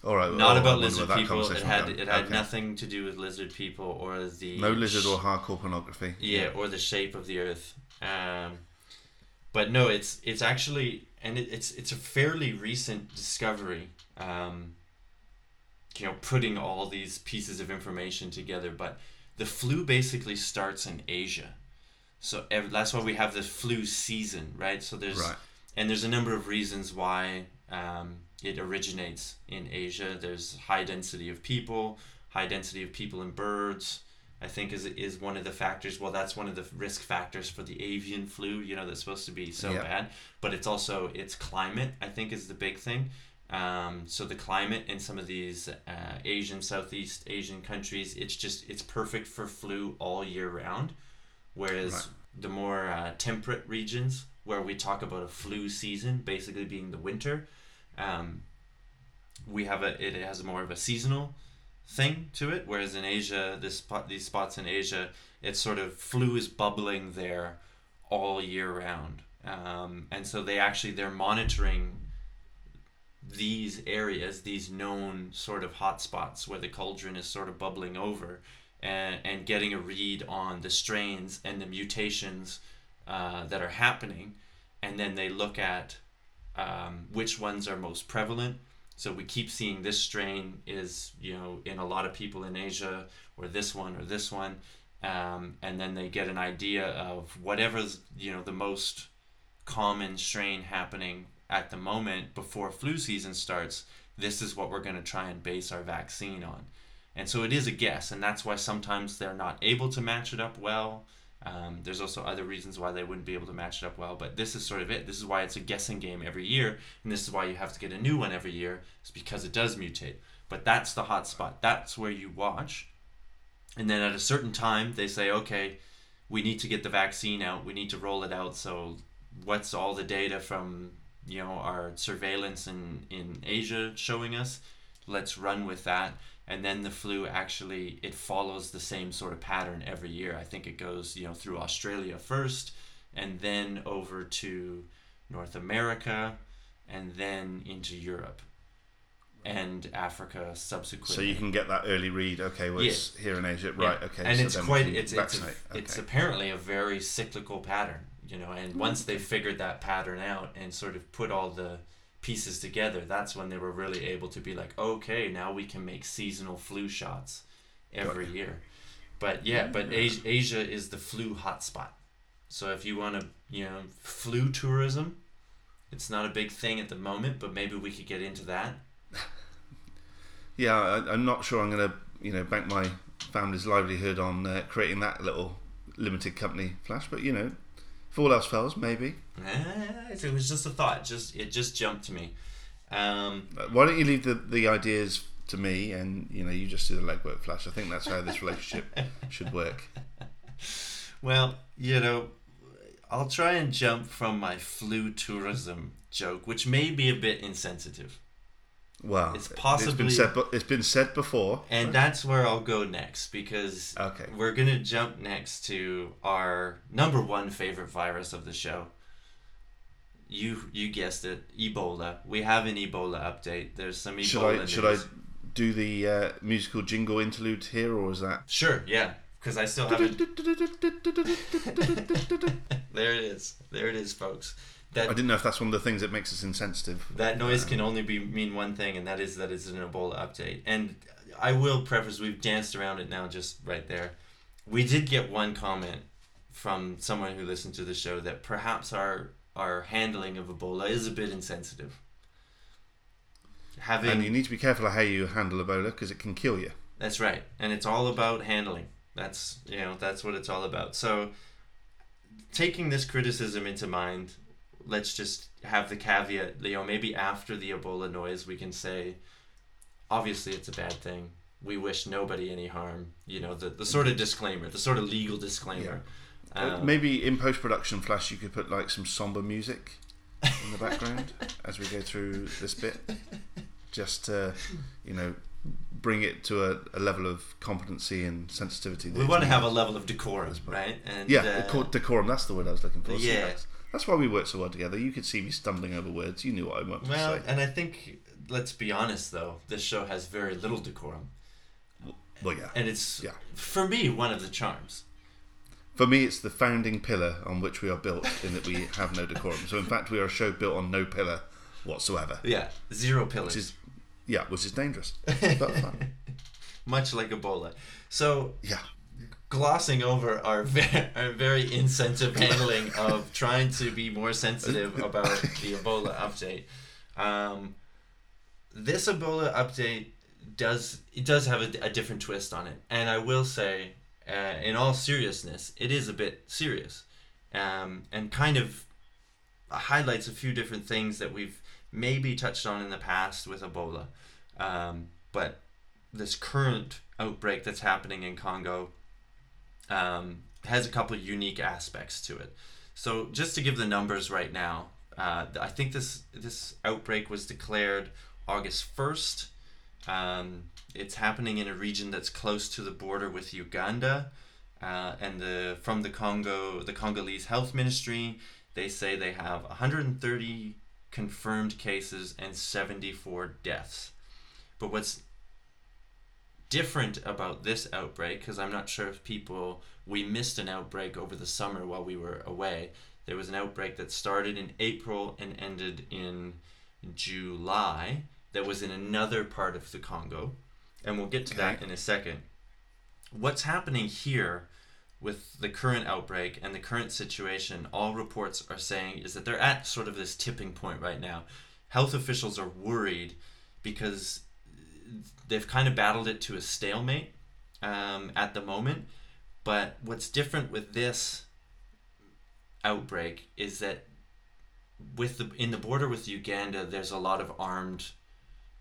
Speaker 4: All right,
Speaker 5: Not
Speaker 4: oh,
Speaker 5: about lizard people. It had it had
Speaker 4: Okay.
Speaker 5: nothing to do with lizard people or the
Speaker 4: No lizard or hardcore pornography.
Speaker 5: yeah, or the shape of the earth. Um, but no, it's it's actually and it, it's it's a fairly recent discovery. Um, you know, putting all these pieces of information together, but the flu basically starts in Asia, so ev- that's why we have this flu season, right? So there's
Speaker 4: Right.
Speaker 5: and there's a number of reasons why um, it originates in Asia. There's high density of people, high density of people and birds. I think is is one of the factors. Well, that's one of the risk factors for the avian flu. You know, that's supposed to be so
Speaker 4: Yeah.
Speaker 5: bad, but it's also its climate. I think is the big thing. Um, so the climate in some of these uh, Asian, Southeast Asian countries, it's just it's perfect for flu all year round. Whereas
Speaker 4: Right.
Speaker 5: the more uh, temperate regions, where we talk about a flu season, basically being the winter, um, we have a it has more of a seasonal thing to it. Whereas in Asia, this spot these spots in Asia, it's sort of flu is bubbling there all year round, um, and so they actually they're monitoring these areas, these known sort of hotspots where the cauldron is sort of bubbling over, and and getting a read on the strains and the mutations uh, that are happening, and then they look at um, which ones are most prevalent. So we keep seeing this strain is you know in a lot of people in Asia, or this one or this one, um, and then they get an idea of whatever's you know the most common strain happening at the moment before flu season starts. This is what we're going to try and base our vaccine on. And so it is a guess, and that's why sometimes they're not able to match it up well. Um, there's also other reasons why they wouldn't be able to match it up well, but this is sort of it. This is why it's a guessing game every year, and this is why you have to get a new one every year. It's because it does mutate. But that's the hot spot. That's where you watch. And then at a certain time, they say, okay, we need to get the vaccine out. We need to roll it out. So, what's all the data from you know our surveillance in in Asia showing us? Let's run with that. And then the flu actually it follows the same sort of pattern every year. I think it goes you know through Australia first, and then over to North America, and then into Europe and Africa subsequently.
Speaker 4: So you can get that early read. Okay, well, it's here in Asia, right?
Speaker 5: Yeah.
Speaker 4: Okay,
Speaker 5: and
Speaker 4: so
Speaker 5: it's quite it's it's, a,
Speaker 4: vaccinate.
Speaker 5: it's
Speaker 4: Okay.
Speaker 5: apparently a very cyclical pattern, you know. And once they figured that pattern out and sort of put all the pieces together, that's when they were really able to be like, okay, now we can make seasonal flu shots every year. But yeah, but Asia, Asia is the flu hotspot. So if you want to, you know, flu tourism, it's not a big thing at the moment, but maybe we could get into that. <laughs>
Speaker 4: Yeah, I, I'm not sure I'm going to, you know, bank my family's livelihood on uh, creating that little limited company flash. But you know, if all else fails, maybe.
Speaker 5: Eh, it was just a thought. Just it just jumped to me. Um,
Speaker 4: Uh, Why don't you leave the, the ideas to me, and you know, you just do the legwork, Flash. I think that's how this relationship should work. <laughs>
Speaker 5: well, you know, I'll try and jump from my flu tourism joke, which may be a bit insensitive,
Speaker 4: Well,
Speaker 5: It's
Speaker 4: It's
Speaker 5: possibly-
Speaker 4: been said, it's been said before.
Speaker 5: and that's where I'll go next because
Speaker 4: Okay.
Speaker 5: we're gonna jump next to our number one favorite virus of the show. You you guessed it, Ebola. We have an Ebola update. There's some Ebola
Speaker 4: Should I should I do the uh, musical jingle interlude here, or is that?
Speaker 5: Sure, yeah, because I still haven't. <laughs> <laughs> There it is. There it is, folks. That
Speaker 4: I didn't know if that's one of the things that makes us insensitive.
Speaker 5: That noise uh, can only be mean one thing, and that is that it's an Ebola update. And I will preface: we've danced around it now, just right there. We did get one comment from someone who listened to the show that perhaps our our handling of Ebola is a bit insensitive. Having
Speaker 4: And you need to be careful of how you handle Ebola because it can kill you.
Speaker 5: that's right, and it's all about handling. That's you know that's what it's all about. So, taking this criticism into mind, let's just have the caveat. You know, maybe after the Ebola noise, we can say, obviously, it's a bad thing. We wish nobody any harm. You know, the the sort of disclaimer, the sort of legal disclaimer.
Speaker 4: Uh,
Speaker 5: Um,
Speaker 4: Maybe in post production, Flash, you could put like some somber music in the background <laughs> as we go through this bit, just to, you know, bring it to a, a level of competency and sensitivity.
Speaker 5: we want to have a level of decorum, right? And
Speaker 4: yeah,
Speaker 5: uh,
Speaker 4: decorum. That's the word I was looking for.
Speaker 5: Yeah.
Speaker 4: that's, that's why we work so well together. You could see me stumbling over words. You knew what I wanted
Speaker 5: Well,
Speaker 4: to say.
Speaker 5: Well, and I think let's be honest though, this show has very little decorum,
Speaker 4: Well, yeah.
Speaker 5: and it's
Speaker 4: Yeah.
Speaker 5: for me one of the charms.
Speaker 4: For me, it's the founding pillar on which we are built, in that we have no decorum. So, in fact, we are a show built on no pillar whatsoever,
Speaker 5: Yeah, zero pillars.
Speaker 4: which is, yeah, which is dangerous, <laughs> but fun.
Speaker 5: much like Ebola. So,
Speaker 4: Yeah.
Speaker 5: Glossing over our <laughs> very, our very insensitive handling of trying to be more sensitive about the Ebola update, um, this Ebola update does it does have a, a different twist on it, and I will say, uh, in all seriousness, it is a bit serious, um, and kind of highlights a few different things that we've maybe touched on in the past with Ebola, um, but this current outbreak that's happening in Congo um, has a couple unique aspects to it. So just to give the numbers right now, uh, I think this this outbreak was declared August first. Um, it's happening in a region that's close to the border with Uganda, uh, and the from the Congo the Congolese Health Ministry they say they have 130 confirmed cases and 74 deaths. But what's different about this outbreak because I'm not sure if people we missed an outbreak over the summer while we were away. There was an outbreak that started in April and ended in July that was in another part of the Congo. And we'll get to that in a second. What's happening here with the current outbreak and the current situation, all reports are saying is that they're at sort of this tipping point right now. Health officials are worried because they've kind of battled it to a stalemate um, at the moment. But what's different with this outbreak is that with the in the border with Uganda, there's a lot of armed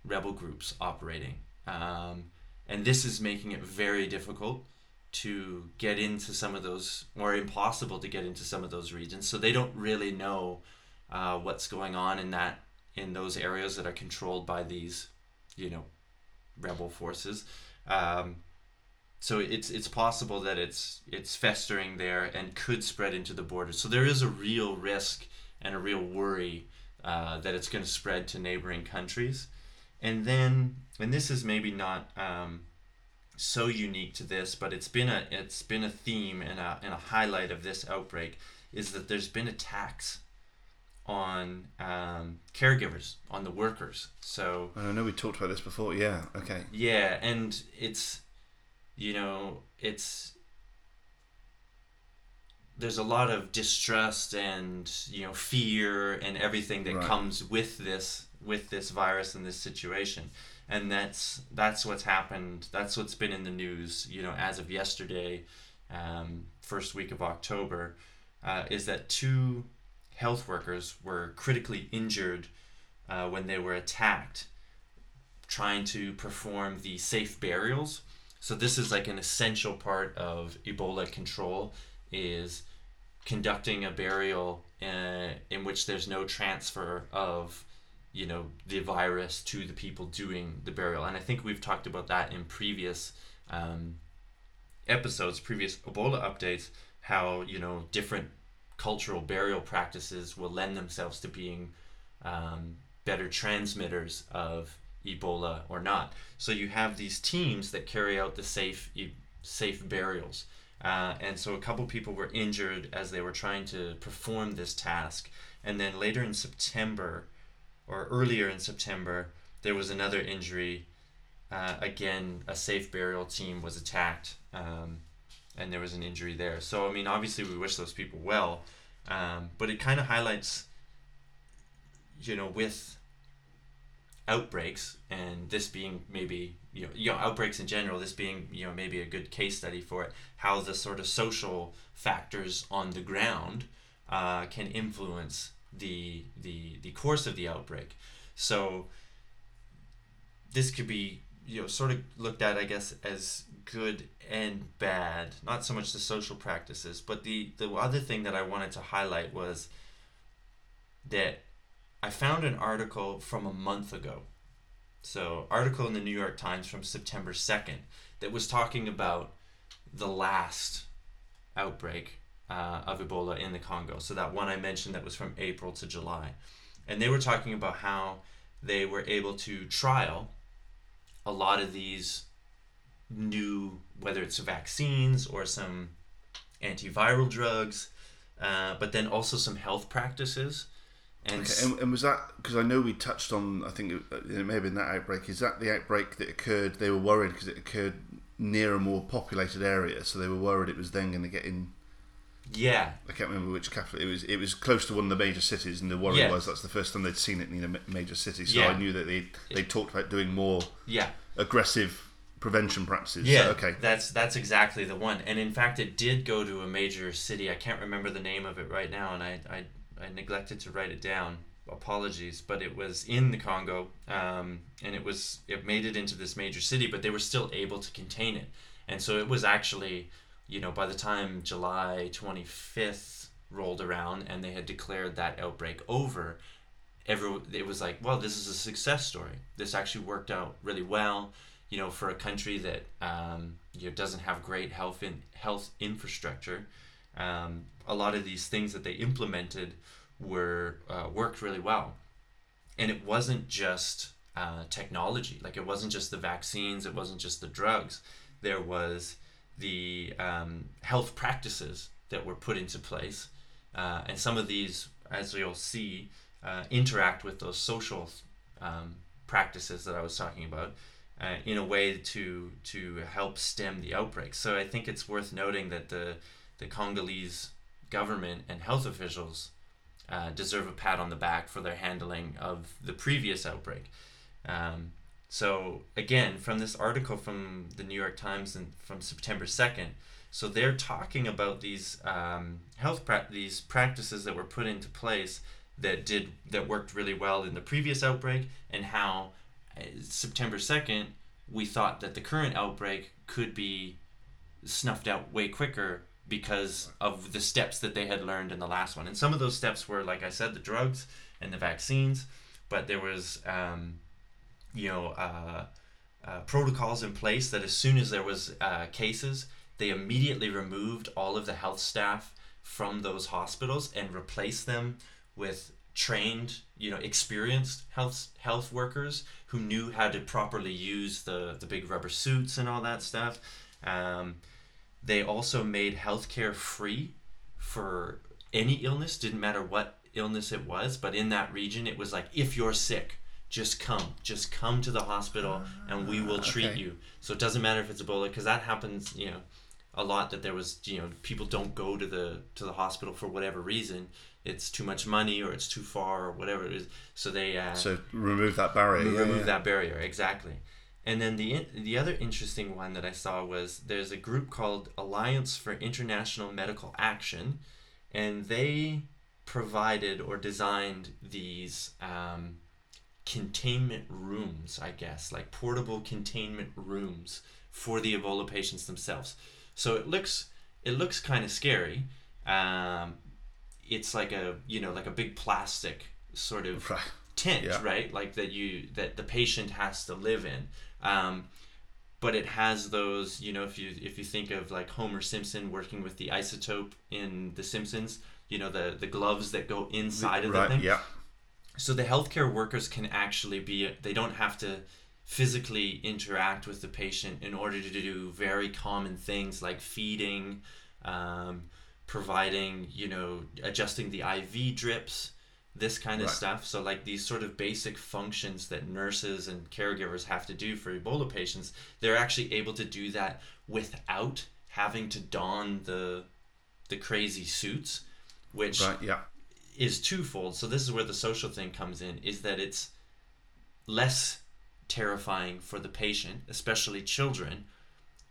Speaker 5: rebel groups operating, um, and this is making it very difficult to get into some of those, or impossible to get into some of those regions. So they don't really know uh, what's going on in that in those areas that are controlled by these, you know, rebel forces. Um, so it's it's possible that it's it's festering there and could spread into the border. So there is a real risk and a real worry uh, that it's going to spread to neighboring countries. And then, and this is maybe not um, so unique to this, but it's been a it's been a theme and a and a highlight of this outbreak is that there's been attacks on um, caregivers, on the workers. So
Speaker 4: And I know we talked about this before. Yeah. Okay.
Speaker 5: yeah, and it's you know it's there's a lot of distrust and you know fear and everything that
Speaker 4: Right.
Speaker 5: comes with this with this virus and this situation and that's that's what's happened that's what's been in the news you know as of yesterday um, first week of october uh, is that two health workers were critically injured uh, when they were attacked trying to perform the safe burials. So this is like an essential part of ebola control is conducting a burial uh, in which there's no transfer of you know the virus to the people doing the burial. And i think we've talked about that in previous um, episodes previous ebola updates how you know different cultural burial practices will lend themselves to being um, better transmitters of ebola or not. So you have these teams that carry out the safe safe burials. Uh, and so a couple people were injured as they were trying to perform this task. And then later in september or earlier in September, there was another injury. Uh, again, a safe burial team was attacked, um, and there was an injury there. So, I mean, obviously, we wish those people well, um, but it kind of highlights, you know, with outbreaks and this being maybe you know, you know outbreaks in general this being you know maybe a good case study for it how the sort of social factors on the ground uh, can influence the the the course of the outbreak. So this could be you know sort of looked at I guess as good and bad. Not so much the social practices, but the the other thing that I wanted to highlight was that I found an article from a month ago. So article in the New York Times from September 2nd that was talking about the last outbreak uh, of Ebola in the Congo. So that one I mentioned that was from April to July. And they were talking about how they were able to trial a lot of these new, whether it's vaccines or some antiviral drugs, uh, but then also some health practices. And
Speaker 4: Okay, and, and was that because I know we touched on? I think it, it may have been that outbreak. Is that the outbreak that occurred? They were worried because it occurred near a more populated area, so they were worried it was then going to get in.
Speaker 5: Yeah,
Speaker 4: I can't remember which capital it was. It was close to one of the major cities, and the worry
Speaker 5: Yeah.
Speaker 4: was that's the first time they'd seen it in a ma- major city. So
Speaker 5: Yeah.
Speaker 4: I knew that they they talked about doing more
Speaker 5: yeah.
Speaker 4: aggressive prevention practices.
Speaker 5: Yeah,
Speaker 4: So, okay.
Speaker 5: That's that's exactly the one. And in fact, it did go to a major city. I can't remember the name of it right now, and I I, I neglected to write it down. Apologies, but it was in the Congo, um, and it was it made it into this major city, but they were still able to contain it. And so it was actually, you know, by the time July twenty fifth rolled around and they had declared that outbreak over, every it was like, well, this is a success story. This actually worked out really well you know, for a country that um, you know doesn't have great health in health infrastructure, um, a lot of these things that they implemented were uh, worked really well, and it wasn't just uh, technology. Like it wasn't just the vaccines. It wasn't just the drugs. There was the um, health practices that were put into place, uh, and some of these, as you'll see, uh, interact with those social um, practices that I was talking about uh, in a way to to help stem the outbreak. So I think it's worth noting that the the Congolese government and health officials uh, deserve a pat on the back for their handling of the previous outbreak. Um, So again, from this article from the New York Times and from September second, so they're talking about these um, health pra- these practices that were put into place that did that worked really well in the previous outbreak, and how uh, September second we thought that the current outbreak could be snuffed out way quicker because of the steps that they had learned in the last one. And some of those steps were, like I said, the drugs and the vaccines, but there was, um, you know, uh, uh, protocols in place that as soon as there was uh, cases, they immediately removed all of the health staff from those hospitals and replaced them with trained, you know, experienced health health workers who knew how to properly use the the big rubber suits and all that stuff. Um, they also made healthcare free for any illness, didn't matter what illness it was, but in that region, it was like if you're sick, just come, just come to the hospital, and we will treat
Speaker 4: okay.
Speaker 5: you. So it doesn't matter if it's Ebola, because that happens, you know, a lot. That there was, you know, people don't go to the to the hospital for whatever reason. It's too much money, or it's too far, or whatever it is. So they uh,
Speaker 4: So remove that barrier.
Speaker 5: remove
Speaker 4: yeah.
Speaker 5: that barrier exactly and then the in- the other interesting one that I saw was there's a group called Alliance for International Medical Action, and they provided or designed these um, containment rooms, I guess, like portable containment rooms for the Ebola patients themselves. So it looks it looks kind of scary. Um, it's like a you know like a big plastic sort of
Speaker 4: Right.
Speaker 5: tent,
Speaker 4: Yeah.
Speaker 5: right? Like that you that the patient has to live in. Um, but it has those, you know, if you if you think of like Homer Simpson working with the isotope in The Simpsons, you know, the the gloves that go inside of the
Speaker 4: Right.
Speaker 5: thing.
Speaker 4: Yeah.
Speaker 5: So the healthcare workers can actually be they don't have to physically interact with the patient in order to do very common things like feeding, um, providing, you know, adjusting the IV drips, this kind of
Speaker 4: Right.
Speaker 5: stuff. So like these sort of basic functions that nurses and caregivers have to do for Ebola patients, they're actually able to do that without having to don the the crazy suits, which
Speaker 4: Right. Yeah.
Speaker 5: Is twofold. So this is where the social thing comes in is that it's less terrifying for the patient, especially children,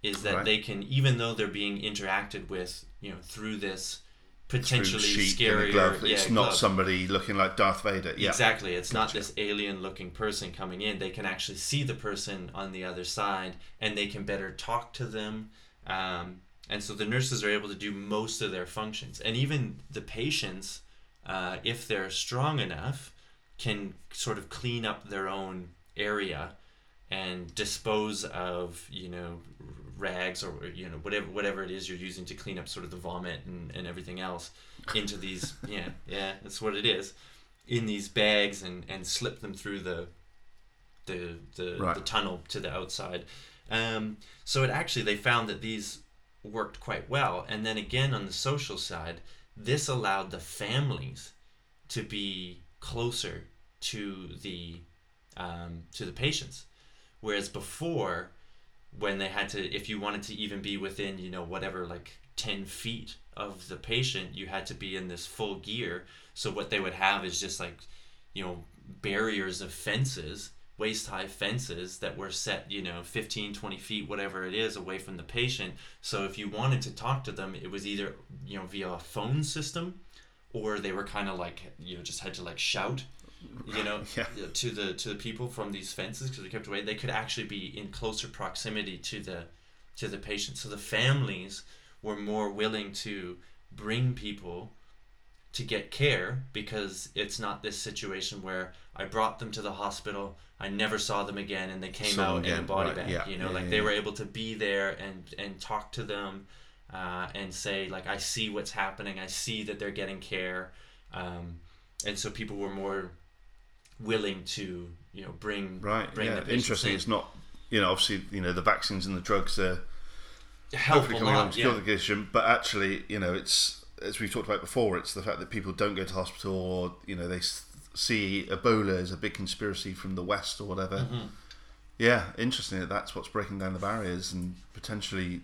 Speaker 5: is that
Speaker 4: Right.
Speaker 5: they can even though they're being interacted with, you know, through this potentially scary
Speaker 4: glove.
Speaker 5: yeah,
Speaker 4: It's not
Speaker 5: glove.
Speaker 4: somebody looking like Darth Vader. Yeah.
Speaker 5: Exactly. It's not this alien looking person coming in. They can actually see the person on the other side and they can better talk to them. Um, and so the nurses are able to do most of their functions. And even the patients, uh, if they're strong enough, can sort of clean up their own area and dispose of, you know, rags or you know whatever whatever it is you're using to clean up sort of the vomit and, and everything else into these <laughs> yeah yeah that's what it is in these bags and, and slip them through the the the,
Speaker 4: Right.
Speaker 5: the tunnel to the outside. Um, so it actually they found that these worked quite well. And then again on the social side, this allowed the families to be closer to the um, to the patients, whereas before when they had to if you wanted to even be within you know whatever like 10 feet of the patient you had to be in this full gear. So what they would have is just like you know barriers of fences waist high fences that were set you know 15 20 feet whatever it is away from the patient. So if you wanted to talk to them it was either you know via a phone system or they were kind of like you know just had to like shout you know <laughs>
Speaker 4: Yeah.
Speaker 5: to the to the people from these fences because they kept away. They could actually be in closer proximity to the to the patient. So the families were more willing to bring people to get care because it's not this situation where I brought them to the hospital, I never saw them again, and they came
Speaker 4: them
Speaker 5: out in a body
Speaker 4: right,
Speaker 5: bag.
Speaker 4: yeah,
Speaker 5: you know,
Speaker 4: yeah,
Speaker 5: like
Speaker 4: yeah,
Speaker 5: they were able to be there and and talk to them, uh, and say like I see what's happening, I see that they're getting care, um, and so people were more willing to you know bring
Speaker 4: Right.
Speaker 5: bring
Speaker 4: yeah.
Speaker 5: the
Speaker 4: Interesting.
Speaker 5: in.
Speaker 4: It's not. You know, obviously, you know, the vaccines and the drugs are
Speaker 5: help a
Speaker 4: hopefully coming
Speaker 5: lot.
Speaker 4: to
Speaker 5: Yeah.
Speaker 4: the condition, but actually, you know, it's as we've talked about before. It's the fact that people don't go to hospital, or you know, they see Ebola as a big conspiracy from the West or whatever.
Speaker 5: Mm-hmm.
Speaker 4: Yeah, interesting. that That's what's breaking down the barriers and potentially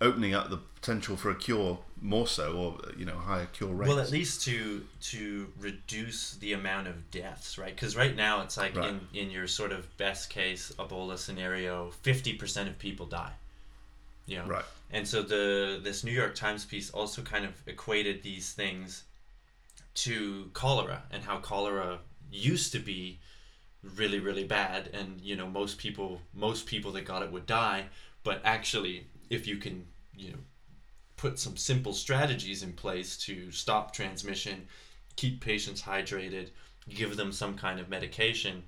Speaker 4: opening up the potential for a cure more so, or you know, higher cure rates.
Speaker 5: Well, at least to to reduce the amount of deaths, right? Because right now it's like
Speaker 4: Right.
Speaker 5: in in your sort of best case Ebola scenario, fifty percent of people die. You know,
Speaker 4: Right.
Speaker 5: And so the this New York Times piece also kind of equated these things to cholera and how cholera used to be really really bad. And you know most people most people that got it would die. But actually if you can you know put some simple strategies in place to stop transmission keep patients hydrated give them some kind of medication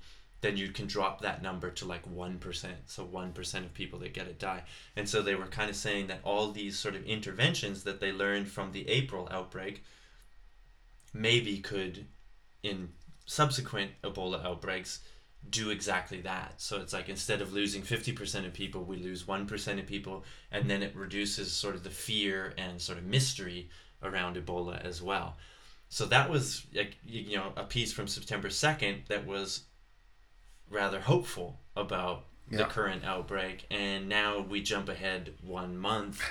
Speaker 5: then you can drop that number to like 1% so 1% of people that get it die and so they were kind of saying that all these sort of interventions that they learned from the april outbreak maybe could in subsequent ebola outbreaks do exactly that. So it's like instead of losing 50% of people we lose 1% of people and then it reduces sort of the fear and sort of mystery around ebola as well. So that was like you know a piece from september 2nd that was rather hopeful about the current outbreak. And now we jump ahead one month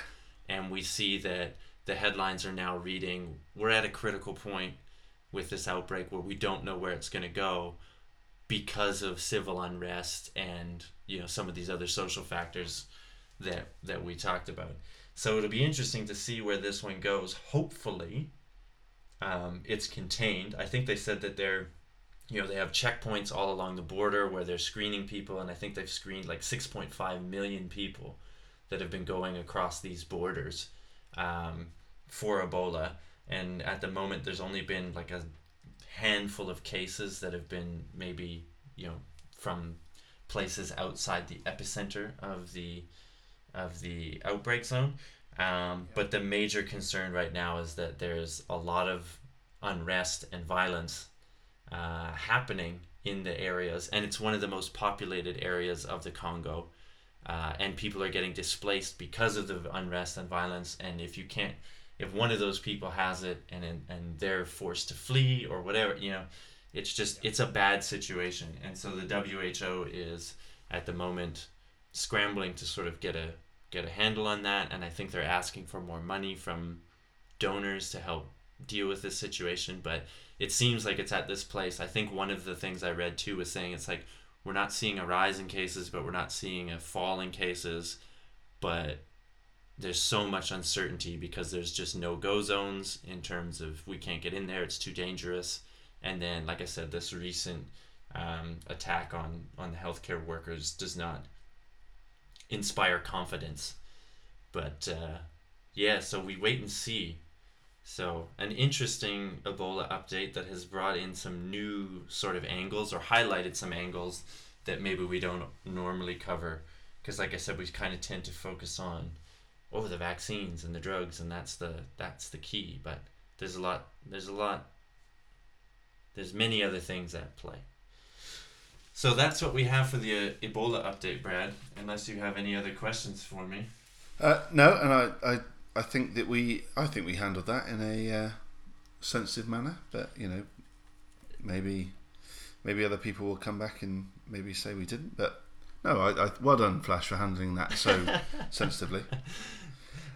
Speaker 5: and we see that the headlines are now reading we're at a critical point with this outbreak where we don't know where it's going to go because of civil unrest and you know some of these other social factors that that we talked about. So it'll be interesting to see where this one goes. Hopefully um, it's contained. I think they said that they're you know they have checkpoints all along the border where they're screening people and i think they've screened like 6.5 million people that have been going across these borders um, for ebola. And at the moment there's only been like a handful of cases that have been maybe you know from places outside the epicenter of the of the outbreak zone. Um, but the major concern right now is that there's a lot of unrest and violence uh, happening in the areas, and it's one of the most populated areas of the Congo. Uh, and people are getting displaced because of the unrest and violence. And if you can't, if one of those people has it and and, they're forced to flee or whatever, you know, it's just it's a bad situation. And so the WHO is at the moment scrambling to sort of get a get a handle on that. And I think they're asking for more money from donors to help deal with this situation. But it seems like it's at this place. I think one of the things I read too was saying it's like we're not seeing a rise in cases, but we're not seeing a fall in cases. But there's so much uncertainty because there's just no go zones in terms of we can't get in there, it's too dangerous. And then, like I said, this recent um, attack on, on the healthcare workers does not inspire confidence. But uh, yeah, so we wait and see. So, an interesting Ebola update that has brought in some new sort of angles or highlighted some angles that maybe we don't normally cover. Because, like I said, we kind of tend to focus on oh the vaccines and the drugs, and that's the that's the key. But there's a lot. There's a lot. There's many other things at play. So that's what we have for the uh, Ebola update, Brad. Unless you have any other questions for me.
Speaker 4: Uh, no, and I, I, I think that we, I think we handled that in a uh, sensitive manner. But you know, maybe, maybe other people will come back and maybe say we didn't. But no, I, I well done, Flash, for handling that so <laughs> sensitively.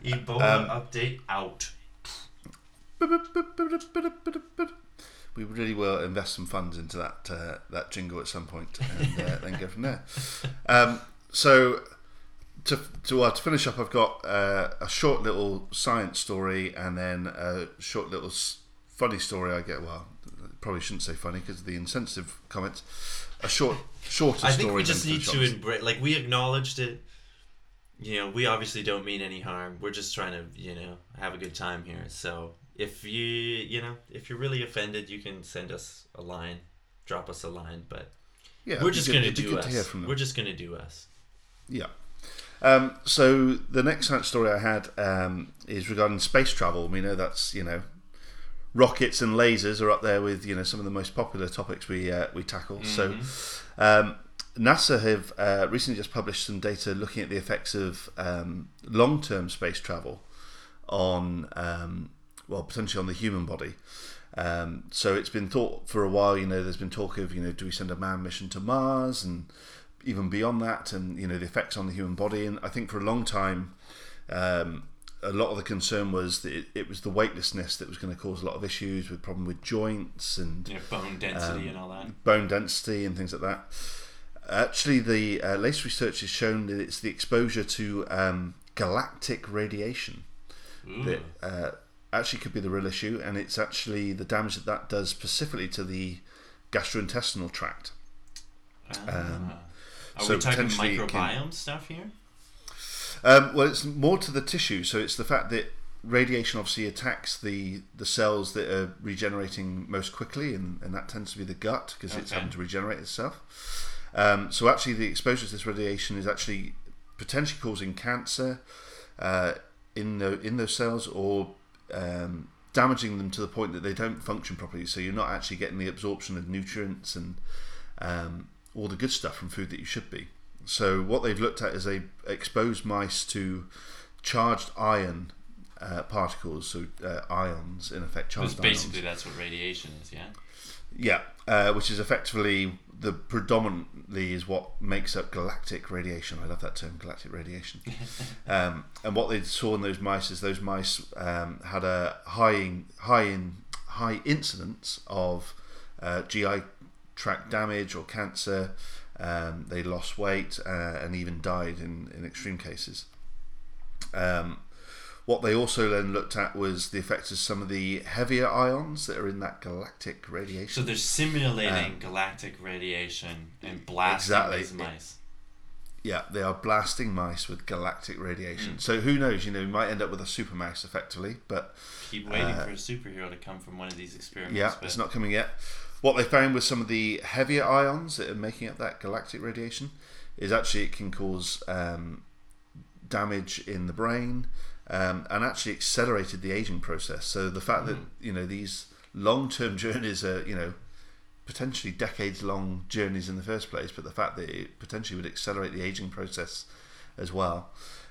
Speaker 5: Ebola
Speaker 4: Um,
Speaker 5: update out.
Speaker 4: We really will invest some funds into that uh, that jingle at some point, and uh, then go from there. <laughs> Um, so, to to, well, to finish up, I've got uh, a short little science story, and then a short little s- funny story. I get well, probably shouldn't say funny because of the insensitive comments. A short, shorter
Speaker 5: I
Speaker 4: story.
Speaker 5: think we just need to embrace. Like we acknowledged it. You know, we obviously don't mean any harm. We're just trying to, you know, have a good time here. So if you, you know, if you're really offended, you can send us a line, drop us a line. But
Speaker 4: Yeah,
Speaker 5: we're just
Speaker 4: good-
Speaker 5: gonna do
Speaker 4: good to hear
Speaker 5: us. We're just gonna do us.
Speaker 4: Yeah. Um, so the next science story I had um, is regarding space travel. We know that's you know rockets and lasers are up there with you know some of the most popular topics we uh, we tackle. So um, NASA have uh, recently just published some data looking at the effects of um, long term space travel on um, well potentially on the human body. Um, so it's been thought for a while. You know, there's been talk of you know, do we send a manned mission to Mars and even beyond that, and you know the effects on the human body. And I think for a long time, Um, a lot of the concern was that it, it was the weightlessness that was going to cause a lot of issues with problem with joints and
Speaker 5: bone density and all that.
Speaker 4: bone density and things like that. Actually, the uh, latest research has shown that it's the exposure to um, galactic radiation
Speaker 5: Ooh.
Speaker 4: that uh, actually could be the real issue, and it's actually the damage that that does specifically to the gastrointestinal tract.
Speaker 5: Ah. Are
Speaker 4: so
Speaker 5: we talking microbiome
Speaker 4: can-
Speaker 5: stuff here?
Speaker 4: Um, well, it's more to the tissue, so it's the fact that radiation obviously attacks the, the cells that are regenerating most quickly, and, and that tends to be the gut because it's having to regenerate itself. Um, so actually, the exposure to this radiation is actually potentially causing cancer uh, in the in those cells, or um, damaging them to the point that they don't function properly. So you're not actually getting the absorption of nutrients and um, all the good stuff from food that you should be. So what they've looked at is they exposed mice to charged iron uh, particles, so uh, ions in effect,
Speaker 5: Because
Speaker 4: charged
Speaker 5: basically
Speaker 4: ions.
Speaker 5: that's what radiation is, yeah.
Speaker 4: Yeah, uh, which is effectively the predominantly is what makes up galactic radiation. I love that term, galactic radiation. <laughs> um, and what they saw in those mice is those mice um, had a high in, high in high incidence of uh, GI tract damage or cancer. Um, they lost weight uh, and even died in, in extreme cases. Um, what they also then looked at was the effects of some of the heavier ions that are in that galactic radiation.
Speaker 5: So they're simulating galactic radiation and blasting
Speaker 4: Um, Exactly.
Speaker 5: these mice.
Speaker 4: yeah, they are blasting mice with galactic radiation.
Speaker 5: Mm.
Speaker 4: So who knows? You know, we might end up with a super mouse effectively, but
Speaker 5: Keep waiting
Speaker 4: Uh,
Speaker 5: for a superhero to come from one of these experiments.
Speaker 4: yeah,
Speaker 5: but
Speaker 4: it's not coming yet. What they found with some of the heavier ions that are making up that galactic radiation is actually it can cause um, damage in the brain um, and actually accelerated the aging process. So the fact that
Speaker 5: Mm.
Speaker 4: you know these long-term <laughs> journeys are you know potentially decades-long journeys in the first place, but the fact that it potentially would accelerate the aging process as well.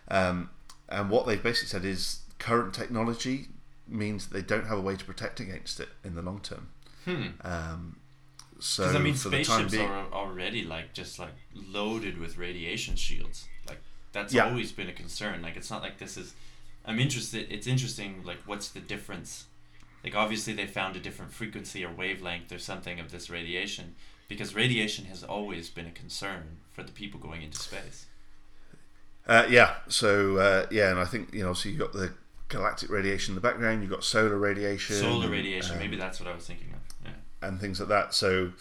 Speaker 4: Um, and what they've basically said is current technology means that they don't have a way to protect against it in the long term.
Speaker 5: Hmm.
Speaker 4: Um, so
Speaker 5: Because I mean,
Speaker 4: for the time
Speaker 5: spaceships
Speaker 4: being,
Speaker 5: are already like just like loaded with radiation shields. Like that's
Speaker 4: Yeah.
Speaker 5: always been a concern. Like it's not like this is. I'm interested. It's interesting. Like what's the difference? Like obviously they found a different frequency or wavelength or something of this radiation because radiation has always been a concern for the people going into space.
Speaker 4: Uh, yeah. So uh, yeah, and I think you know, so you got the galactic radiation in the background. You've got solar radiation,
Speaker 5: Solar radiation.
Speaker 4: um,
Speaker 5: maybe that's what I was thinking of.
Speaker 4: And things like that. So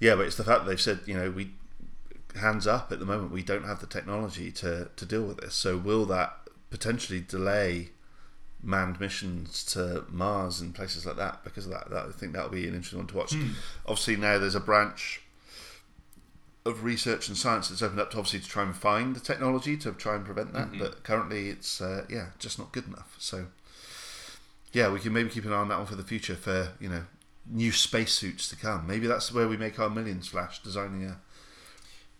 Speaker 4: yeah, but it's the fact that they've said you know we hands up at the moment we don't have the technology to to deal with this. So will that potentially delay manned missions to Mars and places like that because of that? that I think that'll be an interesting one to watch.
Speaker 5: Hmm.
Speaker 4: Obviously now there's a branch of research and science that's opened up to obviously to try and find the technology to try and prevent that.
Speaker 5: Mhm.
Speaker 4: But currently it's uh, yeah just not good enough. So yeah, we can maybe keep an eye on that one for the future for you know new spacesuits to come. Maybe that's where we make our millions, Flash, designing a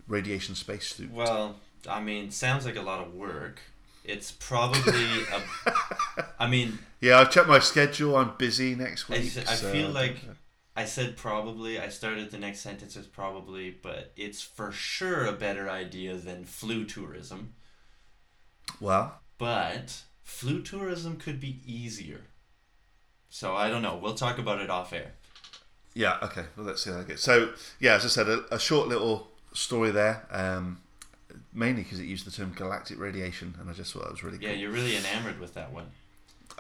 Speaker 4: radiation spacesuit.
Speaker 5: Well, I mean, sounds like a lot of work. It's probably a. <laughs> I mean,
Speaker 4: Yeah, I've checked my schedule. I'm busy next
Speaker 5: I
Speaker 4: week.
Speaker 5: I
Speaker 4: so
Speaker 5: feel
Speaker 4: don't
Speaker 5: like-. I said probably. I started the next sentence with probably, but it's for sure a better idea than flu tourism.
Speaker 4: well,
Speaker 5: But flu tourism could be easier. So I don't know. We'll talk about it off air.
Speaker 4: Yeah, okay. Well, let's see how that goes. So yeah, as I said, a, a short little story there. Um, mainly because it used the term galactic radiation, and I just thought that was really good.
Speaker 5: Yeah,
Speaker 4: cool.
Speaker 5: you're really enamored with that one.